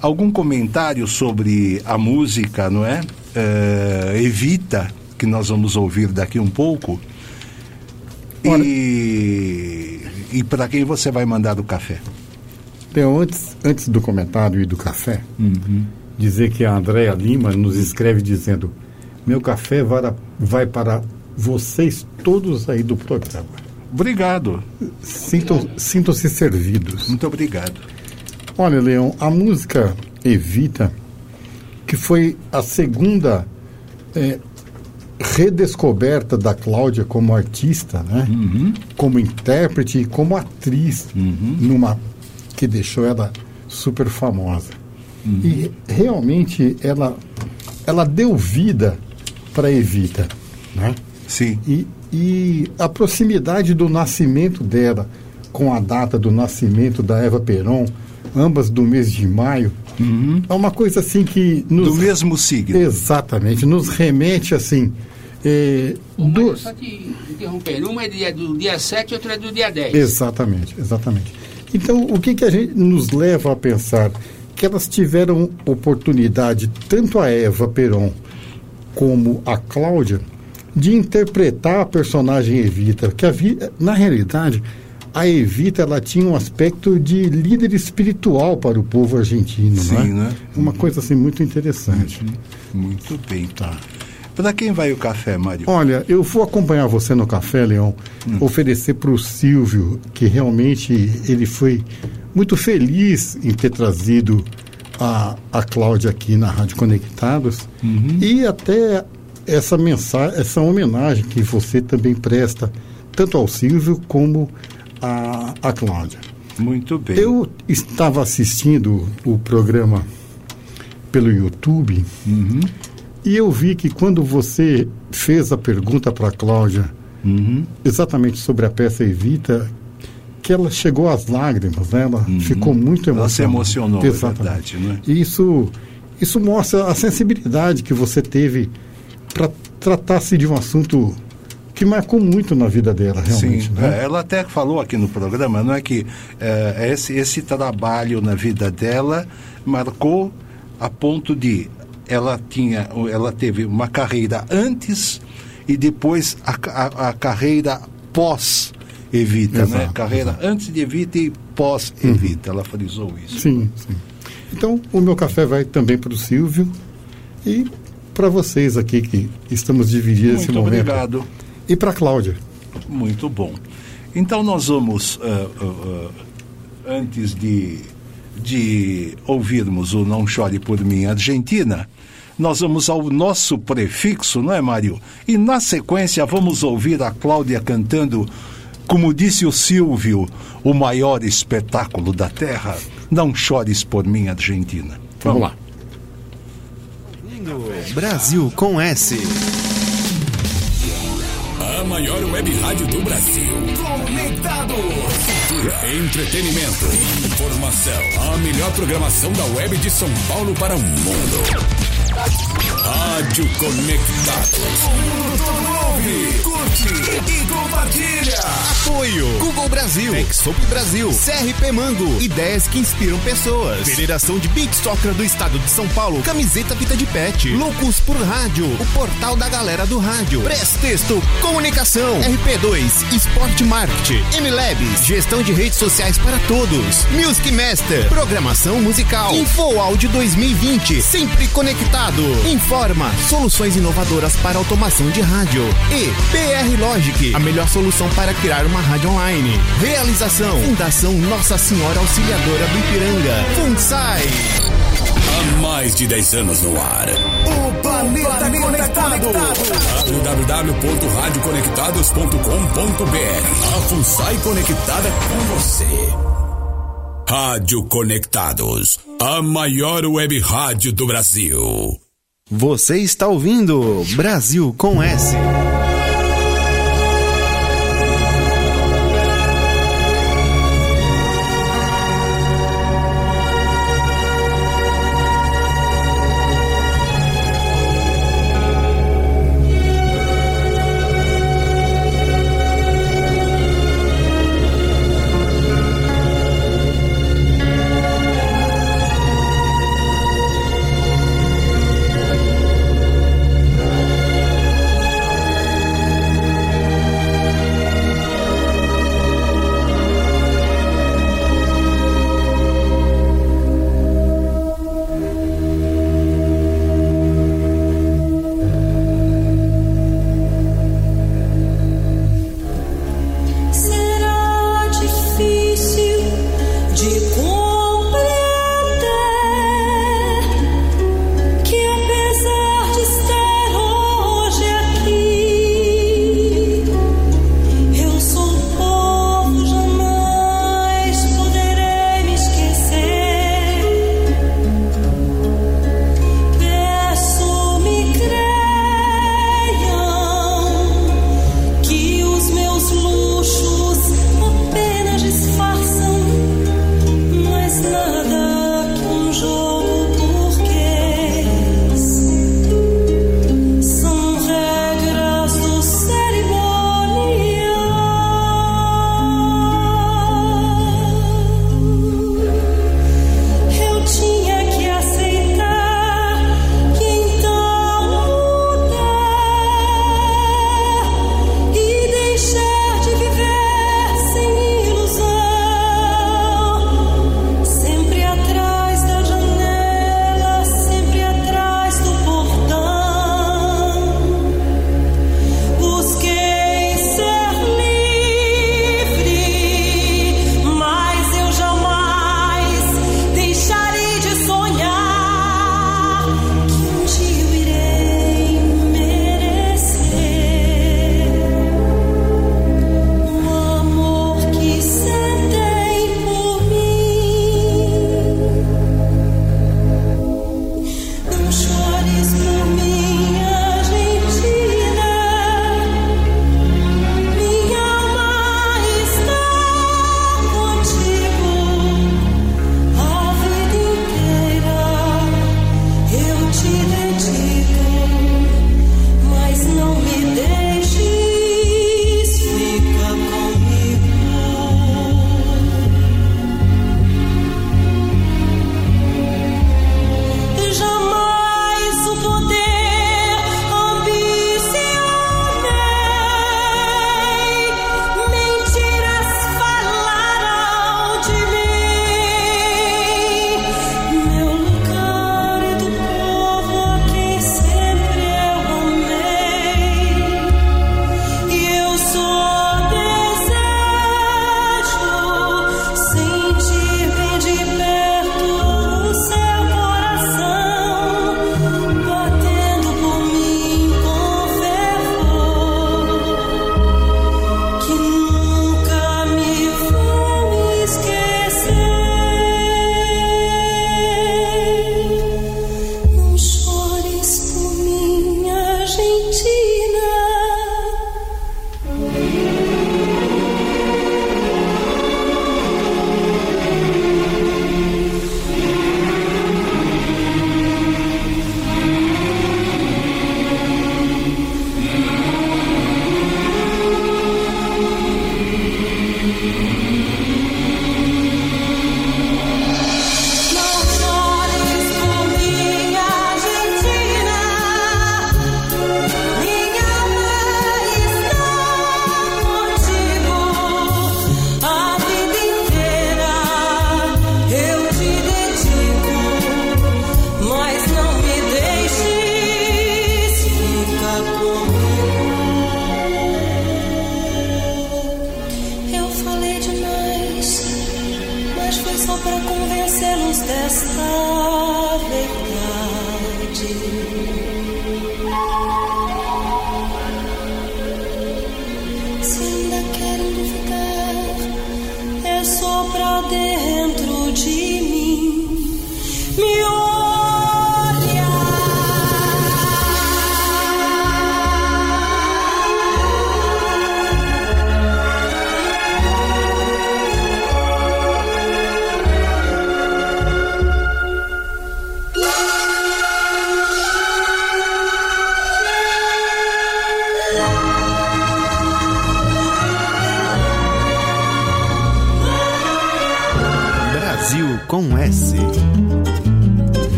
algum comentário sobre a música, não é? Eh, Evita, que nós vamos ouvir daqui um pouco. E, e para quem você vai mandar o café? Então, antes, antes do comentário e do café, dizer que a Andréa Lima nos escreve dizendo: Meu café vai, vai para vocês todos aí do programa. Obrigado. Sintam- Sintam-se servidos. Muito obrigado. Olha, Leão, a música Evita, que foi a segunda eh, redescoberta da Cláudia como artista, né? Como intérprete e como atriz, numa que deixou ela super famosa. E realmente ela, ela deu vida para Evita, né? Sim. E, e a proximidade do nascimento dela com a data do nascimento da Eva Peron, ambas do mês de maio, é uma coisa assim que nos Do mesmo signo. exatamente nos remete assim eh, Ô, do- Mário, só te interrompendo, uma é dia do dia 7 outra é do dia 10. Exatamente, exatamente. Então, o que, que a gente nos leva a pensar? Que elas tiveram oportunidade, tanto a Eva Peron como a Cláudia, de interpretar a personagem Evita, que a vi- na realidade a Evita ela tinha um aspecto de líder espiritual para o povo argentino, Sim, não é? né? Uma coisa assim muito interessante. Muito bem. Tá. Para quem vai o café, Mário? Olha, eu vou acompanhar você no café, Leão, oferecer para o Silvio, que realmente ele foi muito feliz em ter trazido a, a Cláudia aqui na Rádio Conectados e até essa mensagem, essa homenagem que você também presta tanto ao Silvio como a, a Cláudia. Muito bem. Eu estava assistindo o programa pelo YouTube Uhum. e eu vi que quando você fez a pergunta para a Cláudia Uhum. exatamente sobre a peça Evita, que ela chegou às lágrimas, né? ela ficou muito Uhum. Ela se emocionada. emocionou, é Exatamente. verdade, né? E Isso, isso mostra a sensibilidade que você teve para tratar-se de um assunto que marcou muito na vida dela, realmente. Sim, né? é, ela até falou aqui no programa, não é que é, esse, esse trabalho na vida dela marcou a ponto de ela tinha, ela teve uma carreira antes e depois a, a, a carreira pós Evita, né? Exato, Carreira antes de Evita e pós Evita, ela frisou isso. Sim, sim. Então, o meu café vai também para o Silvio e para vocês aqui que estamos dividindo esse Muito momento. obrigado. E para a Cláudia. Muito bom. Então nós vamos, ah, ah, ah, antes de, de ouvirmos o Não Chore por Mim Argentina, nós vamos ao nosso prefixo, não é, Mário? E na sequência vamos ouvir a Cláudia cantando, como disse o Silvio, o maior espetáculo da Terra, Não Chores por Mim Argentina. Vamos lá. Brasil com S. Maior web rádio do Brasil. Conectados. Cultura, entretenimento, informação. A melhor programação da web de São Paulo para o mundo. Rádio Conectados. Brasil, Texop Brasil, CRP Mango, ideias que inspiram pessoas. Federação de Beat Soccer do Estado de São Paulo, camiseta Vita de Pet, Loucos por Rádio, o portal da galera do rádio. Prestexto, comunicação, RP2, Esporte Marketing, MLabs, gestão de redes sociais para todos. Music Master, programação musical. Info Áudio 2020, sempre conectado. Informa, soluções inovadoras para automação de rádio. E PR Logic, a melhor solução para criar uma rádio online. Realização, Fundação Nossa Senhora Auxiliadora do Ipiranga. FUNSAI. Há mais de 10 anos no ar. O planeta, conectado. www.radioconectados.com.br A FUNSAI conectada com você. Rádio Conectados, a maior web rádio do Brasil. Você está ouvindo Brasil com S.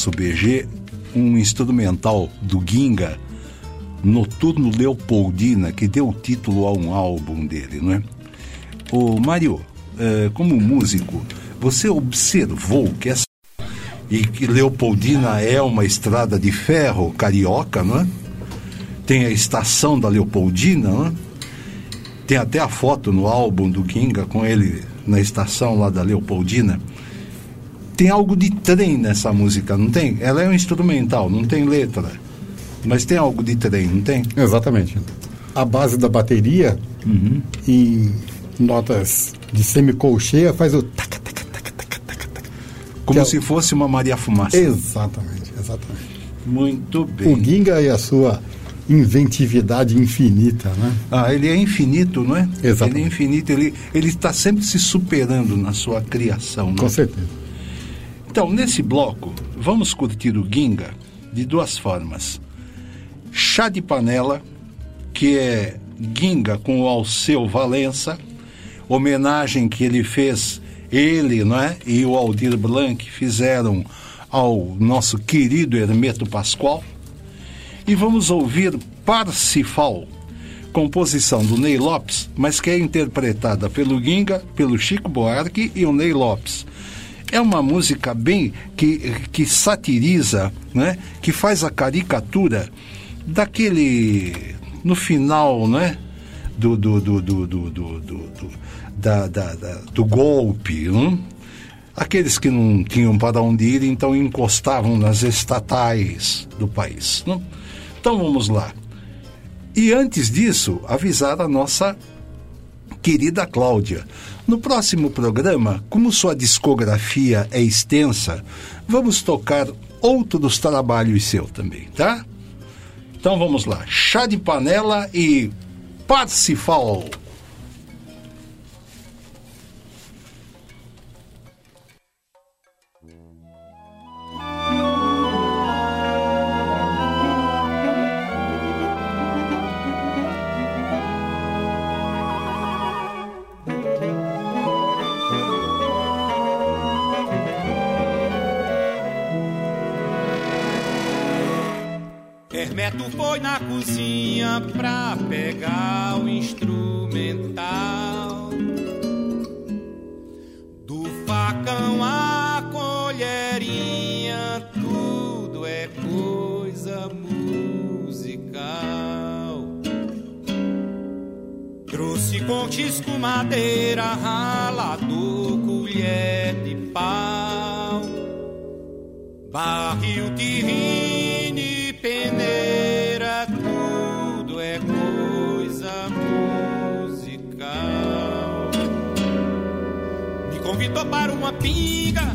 nosso BG um instrumental do Ginga, Noturno Leopoldina, que deu título a um álbum dele, não é? Ô Mário, eh, como músico, você observou que essa e que Leopoldina é uma estrada de ferro carioca, não é? Tem a estação da Leopoldina, não é? Tem até a foto no álbum do Ginga com ele na estação lá da Leopoldina. Tem algo de trem nessa música, não tem? Ela é um instrumental, não tem letra. Mas tem algo de trem, não tem? Exatamente. A base da bateria, em notas de semicolcheia, faz o. tac, tac, tac, tac, tac, tac. Como é- se fosse uma Maria Fumaça. Exatamente, exatamente. Muito bem. O Ginga e a sua inventividade infinita, né? Ah, ele é infinito, não é? Exatamente. Ele é infinito, ele ele está sempre se superando na sua criação, não é? Com certeza. Então, nesse bloco, vamos curtir o Ginga de duas formas. Chá de panela, que é Ginga com o Alceu Valença, homenagem que ele fez, ele não é? e o Aldir Blanc fizeram ao nosso querido Hermeto Pascoal. E vamos ouvir Parsifal, composição do Ney Lopes, mas que é interpretada pelo Ginga, pelo Chico Buarque e o Ney Lopes. É uma música bem que, que satiriza, né? que faz a caricatura daquele. no final, né? Do, do, do, do, do, do, do, do- da, da- da- do golpe. Hum? Aqueles que não tinham para onde ir, então encostavam nas estatais do país. Não? Então vamos lá. E antes disso, avisar a nossa querida Cláudia. No próximo programa, como sua discografia é extensa, vamos tocar outros trabalhos seu também, tá? Então vamos lá. Chá de panela e Parsifal. Hermeto foi na cozinha pra pegar o instrumental. Do facão à colherinha, tudo é coisa musical. Trouxe contisco, madeira, ralador, colher de pau. Barril, terrine, peneira, tudo é coisa musical. Me convidou para uma pinga,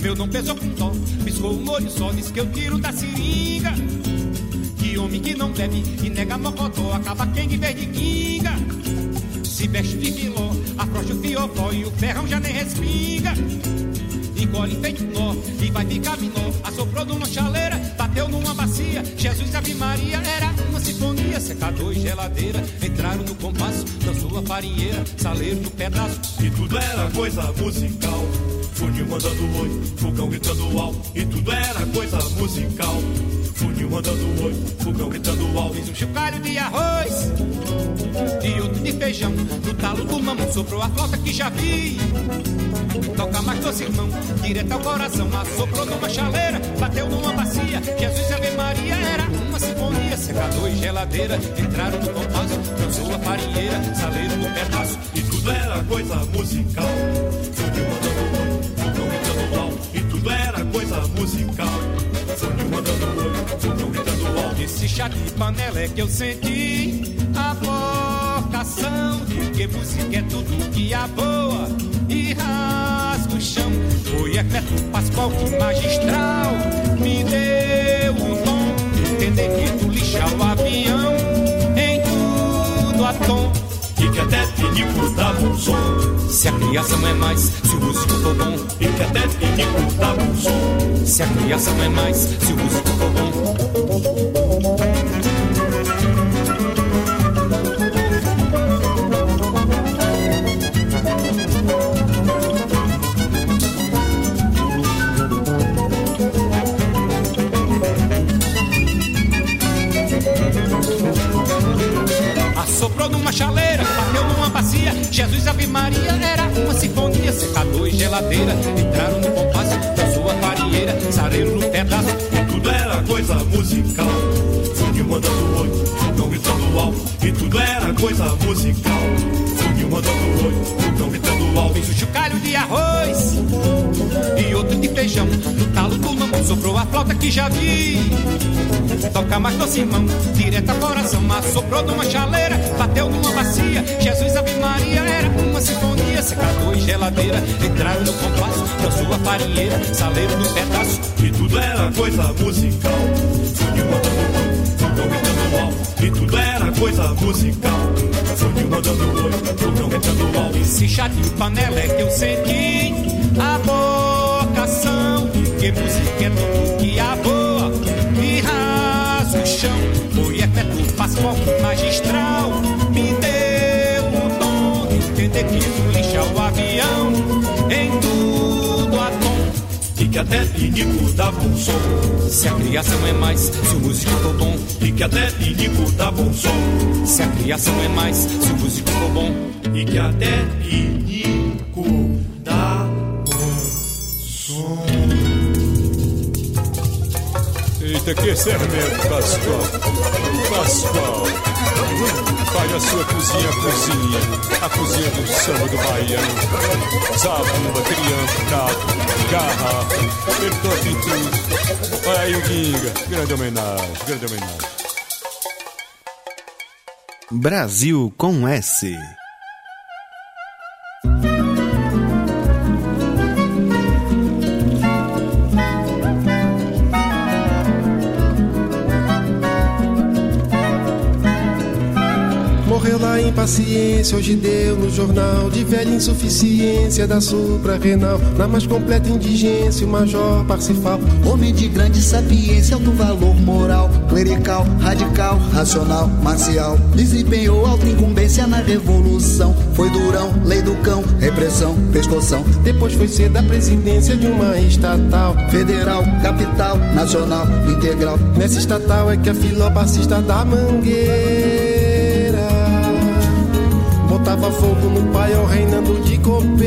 meu não pesou com dó, piscou um olho só, disse que eu tiro da seringa. Que homem que não bebe e nega mocotó, acaba quem de vez de quinga. Se veste de filó, afrouxa o fiofó e o ferrão já nem respinga. Engole feito nó e vai ficar menor. Assoprou numa chaleira, bateu numa bacia. Jesus Ave Maria era uma sinfonia. Secador e geladeira entraram no compasso, dançou a farinheira, saleiro no pedaço. E tudo era coisa musical. Funil mandando oi, fogão gritando alto. E tudo era coisa musical. Funil mandando oi, fogão gritando alto. Fiz um chocalho de arroz e outro de feijão. No talo do mamão soprou a flauta que já vi. Toca mais doce irmão, direto ao coração. Assoprou numa chaleira, bateu numa bacia. Jesus e Ave Maria era uma sinfonia. Secador e geladeira entraram no compasso. Dançou a farinheira, saleiro no pedaço. E tudo era coisa musical. Funil mandando oi, fogão gritando alto. E tudo era coisa musical. Mandando oi, fogão gritando alto. Esse chá de panela é que eu senti a vocação de que música é tudo que há boa e rasga o chão. Foi Hermeto Pascoal que magistral me deu o dom de entender que tu lixa o avião em tudo a tom. E que até pinico dava um som. Se a criação é mais, se o músico for bom. E que até pinico dava um som. Se a criação é mais, se o músico for bom. Numa chaleira, bateu numa bacia. Jesus Ave Maria era uma sinfonia. Secador e geladeira entraram no compasso da sua farinheira. Sareiro no pedaço. E tudo era coisa musical. Funil mandando oi, fogão gritando alto. E tudo era coisa musical. Funil mandando oi, fogão gritando alto. Fiz um chocalho de arroz e outro de feijão. No talo do mamão soprou a flauta que já vi. Toca mais doce irmão, direto ao coração. Assoprou numa chaleira, bateu numa bacia. Jesus Ave Maria era uma sinfonia. Secador e geladeira entraram no compasso da sua farinheira. Saleiro no pedaço. E tudo era coisa musical. Funil mandando oi, fogão gritando alto. E tudo era coisa musical. Funil mandando oi, gritando alto. Esse chá de panela é que eu senti a vocação. Que música é tudo que há boa e rasga o chão. Foi Hermeto Pascoal magistral me deu o dom de entender que tu lixa o avião em tudo a tom. E que até pinico dava um som. Se a criação é mais, se o músico for bom. E que até pinico dava um som. Se a criação é mais, se o músico for bom. E que até pinico dá um som. Eita, que sermento, Pascoal. Pascoal. Vai à sua cozinha, cozinha. A cozinha do samba do baiano. Zabumba, triângulo, prato, garrafa. Toca em tudo. Olha aí o Ginga. Grande homenagem, grande homenagem. Brasil com S. Em paciência, hoje deu no jornal De velha insuficiência da supra-renal Na mais completa indigência, o major Parsifal Homem de grande sapiência, alto valor moral Clerical, radical, racional, marcial. Desempenhou alta incumbência na revolução. Foi durão, lei do cão, repressão, pescoção. Depois foi ser da presidência de uma estatal Federal, capital, nacional, integral. Nessa estatal é que a filó passista da mangueira Botava fogo no paiol reinando de copeira.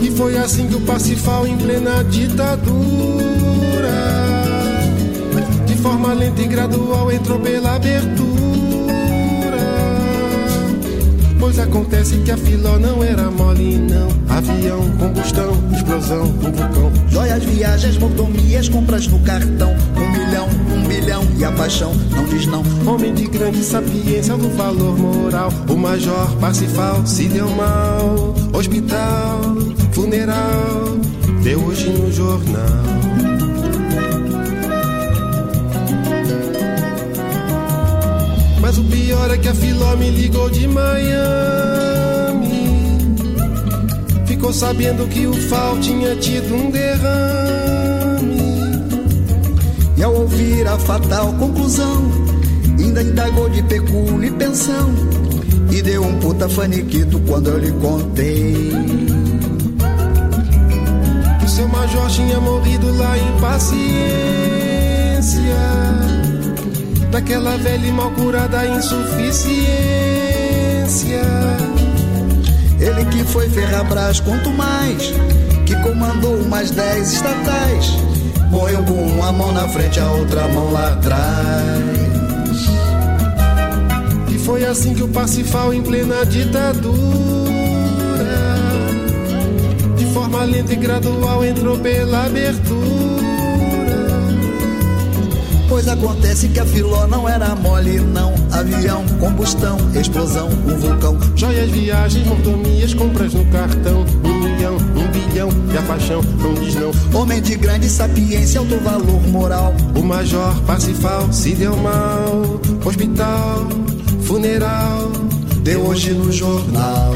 E foi assim que o Pacifal em plena ditadura De forma lenta e gradual entrou pela abertura Pois acontece que a filó não era mole não. Avião, combustão, explosão, um vulcão. Joias, viagens, mordomias, compras no cartão. Um milhão, um bilhão e a paixão não diz não. Homem de grande sapiência do valor moral. O major Parsifal se deu mal. Hospital, funeral Deu hoje no jornal Mas o pior é que a Filó me ligou de Miami ficou sabendo que o Fal tinha tido um derrame. E ao ouvir a fatal conclusão, ainda indagou de pecúlio e pensão. E deu um puta faniquito quando eu lhe contei. Que o seu major tinha morrido lá em paciência. Daquela velha e mal curada insuficiência. Ele que foi Ferrabras, quanto mais, que comandou mais dez estatais. Morreu com uma mão na frente, a outra mão lá atrás. E foi assim que o Pacifal, em plena ditadura, de forma lenta e gradual, entrou pela abertura. Pois acontece que a filó não era mole, não. Avião, combustão, explosão, um vulcão. Joias, viagens, mordomias, compras no cartão. Um milhão, um bilhão, e a paixão não diz não. Homem de grande sapiência, alto valor moral. O major Pacifal se deu mal. Hospital, funeral, deu hoje no jornal.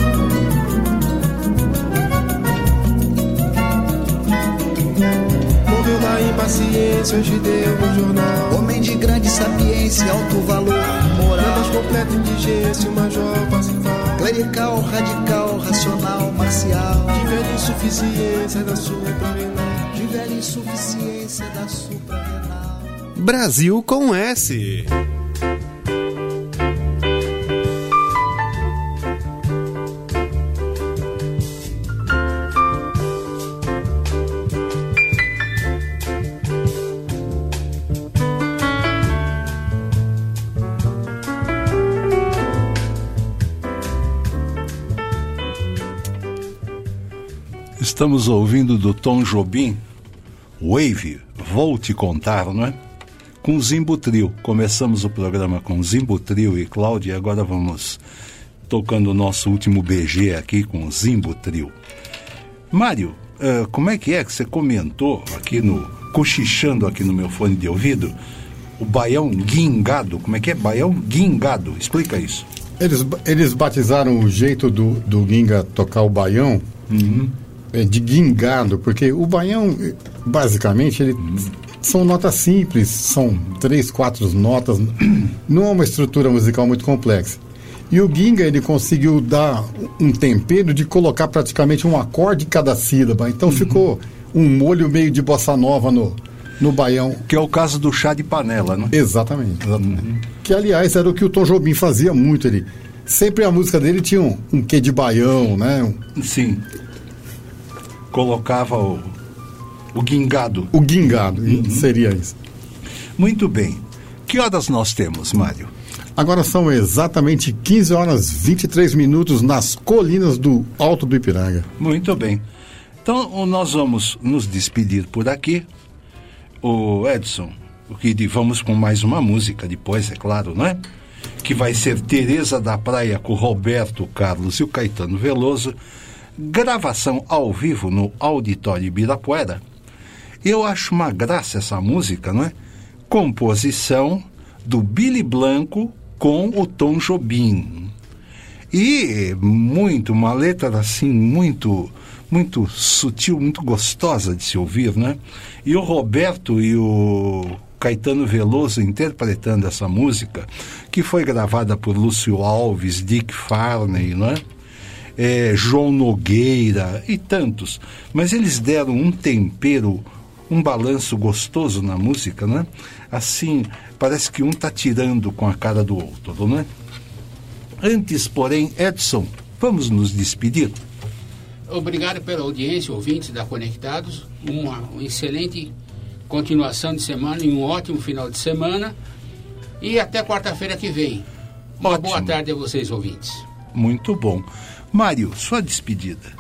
Paciência, hoje deu no jornal. Homem de grande sapiência, alto valor moral. Mais completa indigência, o major Pacifal. Clerical, radical, racional, marcial. De velha insuficiência da suprarrenal. De velha insuficiência da suprarrenal. Brasil com S. Estamos ouvindo do Tom Jobim, Wave, Vou Te Contar, não é? Com Zimbo Trio. Começamos o programa com Zimbo Trio e Cláudia, e agora vamos tocando o nosso último BG aqui com Zimbo Trio. Mário, uh, como é que é que você comentou aqui no. cochichando aqui no meu fone de ouvido? O baião guingado, como é que é? Baião guingado, explica isso. Eles, eles batizaram o jeito do, do Ginga tocar o baião Uhum. É, de guingado, porque o baião, eh, basicamente, ele são notas simples, são três, quatro notas, não é uma estrutura musical muito complexa. E o Ginga, ele conseguiu dar um tempero de colocar praticamente um acorde em cada sílaba, então ficou um molho meio de bossa nova no, no baião. Que é o caso do chá de panela, né? Exatamente, exatamente. Que, aliás, era o que o Tom Jobim fazia muito, ele... Sempre a música dele tinha um, um quê de baião, né? Um- Sim. Colocava o, o guingado. O guingado, seria isso. Muito bem. Que horas nós temos, Mário? Agora são exatamente 15 horas 23 minutos nas colinas do Alto do Ipiranga. Muito bem. Então, nós vamos nos despedir por aqui. O Edson, o que vamos com mais uma música depois, é claro, não é? Que vai ser Tereza da Praia com Roberto Carlos e o Caetano Veloso. Gravação ao vivo no Auditório Ibirapuera. Eu acho uma graça essa música, não é? Composição do Billy Blanco com o Tom Jobim. E muito, uma letra assim, muito, muito sutil, muito gostosa de se ouvir, né? E o Roberto e o Caetano Veloso interpretando essa música, que foi gravada por Lúcio Alves, Dick Farney, não é? É, João Nogueira e tantos. Mas eles deram um tempero, um balanço gostoso na música, né? Assim, parece que um está tirando com a cara do outro, né? Antes, porém, Edson, vamos nos despedir. Obrigado pela audiência, ouvintes da Conectados. Uma, uma excelente continuação de semana e um ótimo final de semana. E até quarta-feira que vem. Uma Ótimo. boa tarde a vocês, ouvintes. Muito bom. Mário, sua despedida.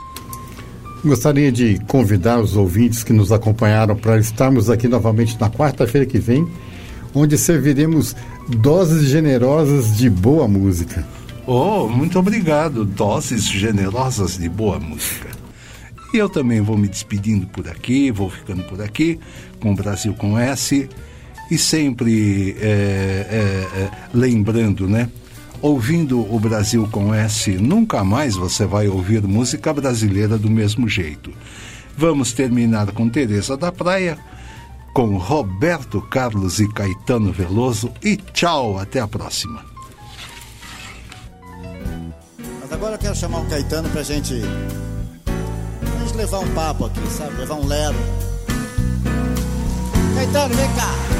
Gostaria de convidar os ouvintes que nos acompanharam para estarmos aqui novamente na quarta-feira que vem, onde serviremos doses generosas de boa música. Oh, muito obrigado. Doses generosas de boa música. E eu também vou me despedindo por aqui, vou ficando por aqui, com o Brasil com S. E sempre é, é, é, lembrando, né? Ouvindo o Brasil com S, nunca mais você vai ouvir música brasileira do mesmo jeito. Vamos terminar com Teresa da Praia, com Roberto Carlos e Caetano Veloso e tchau, até a próxima. Mas agora eu quero chamar o Caetano pra gente, pra gente levar um papo aqui, sabe? Levar um lero. Caetano, vem cá.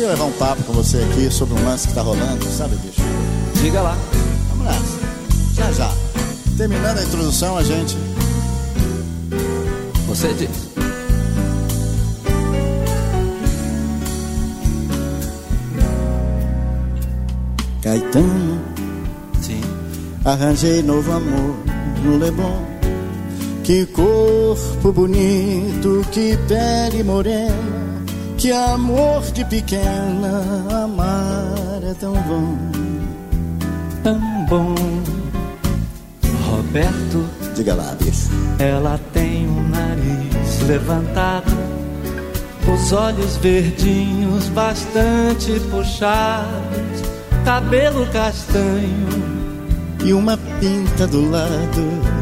Queria levar um papo com você aqui sobre um lance que tá rolando, sabe, bicho? Diga lá. Vamos nessa. Já já. Terminando a introdução, a gente. Você diz. Caetano. Sim. Arranjei novo amor no Leblon. Que corpo bonito, que pele morena. Que amor de pequena, amar é tão bom. Tão bom. Roberto, Diga lá, bicho. ela tem um nariz levantado, os olhos verdinhos bastante puxados, cabelo castanho e uma pinta do lado.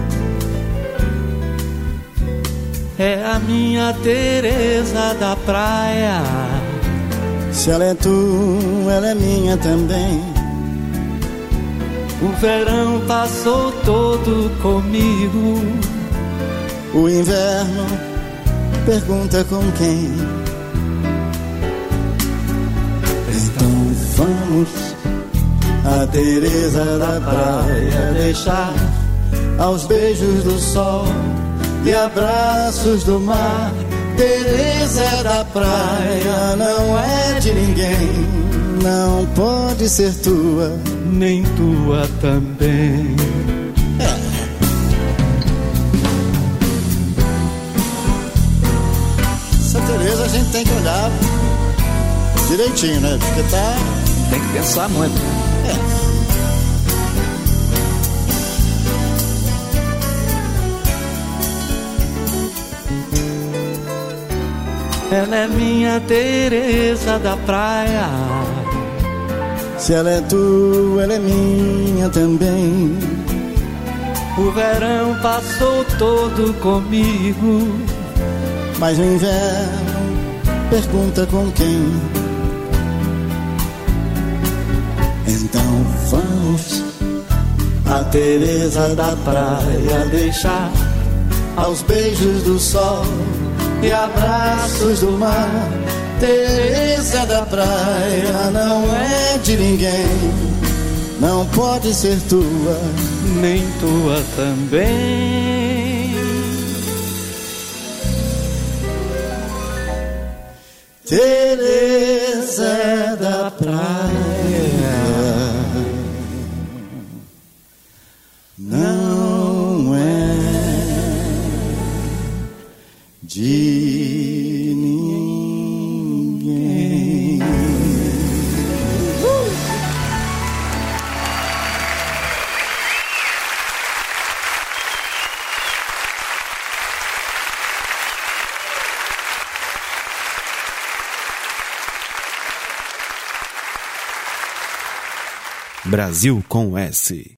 É a minha Teresa da praia. Se ela é tu, ela é minha também. O verão passou todo comigo. O inverno pergunta com quem. Então vamos a Teresa da praia deixar aos beijos do sol e abraços do mar. Teresa da praia não é de ninguém, não pode ser tua, nem tua também. Essa Teresa a gente tem que olhar direitinho, né? Porque tá. Tem que pensar muito. Ela é minha Teresa da praia. Se ela é tua, ela é minha também. O verão passou todo comigo. Mas o inverno pergunta com quem. Então vamos a Teresa da praia deixar aos beijos do sol e abraços do mar. Teresa da praia não é de ninguém, não pode ser tua, nem tua também. Teresa Brasil com S.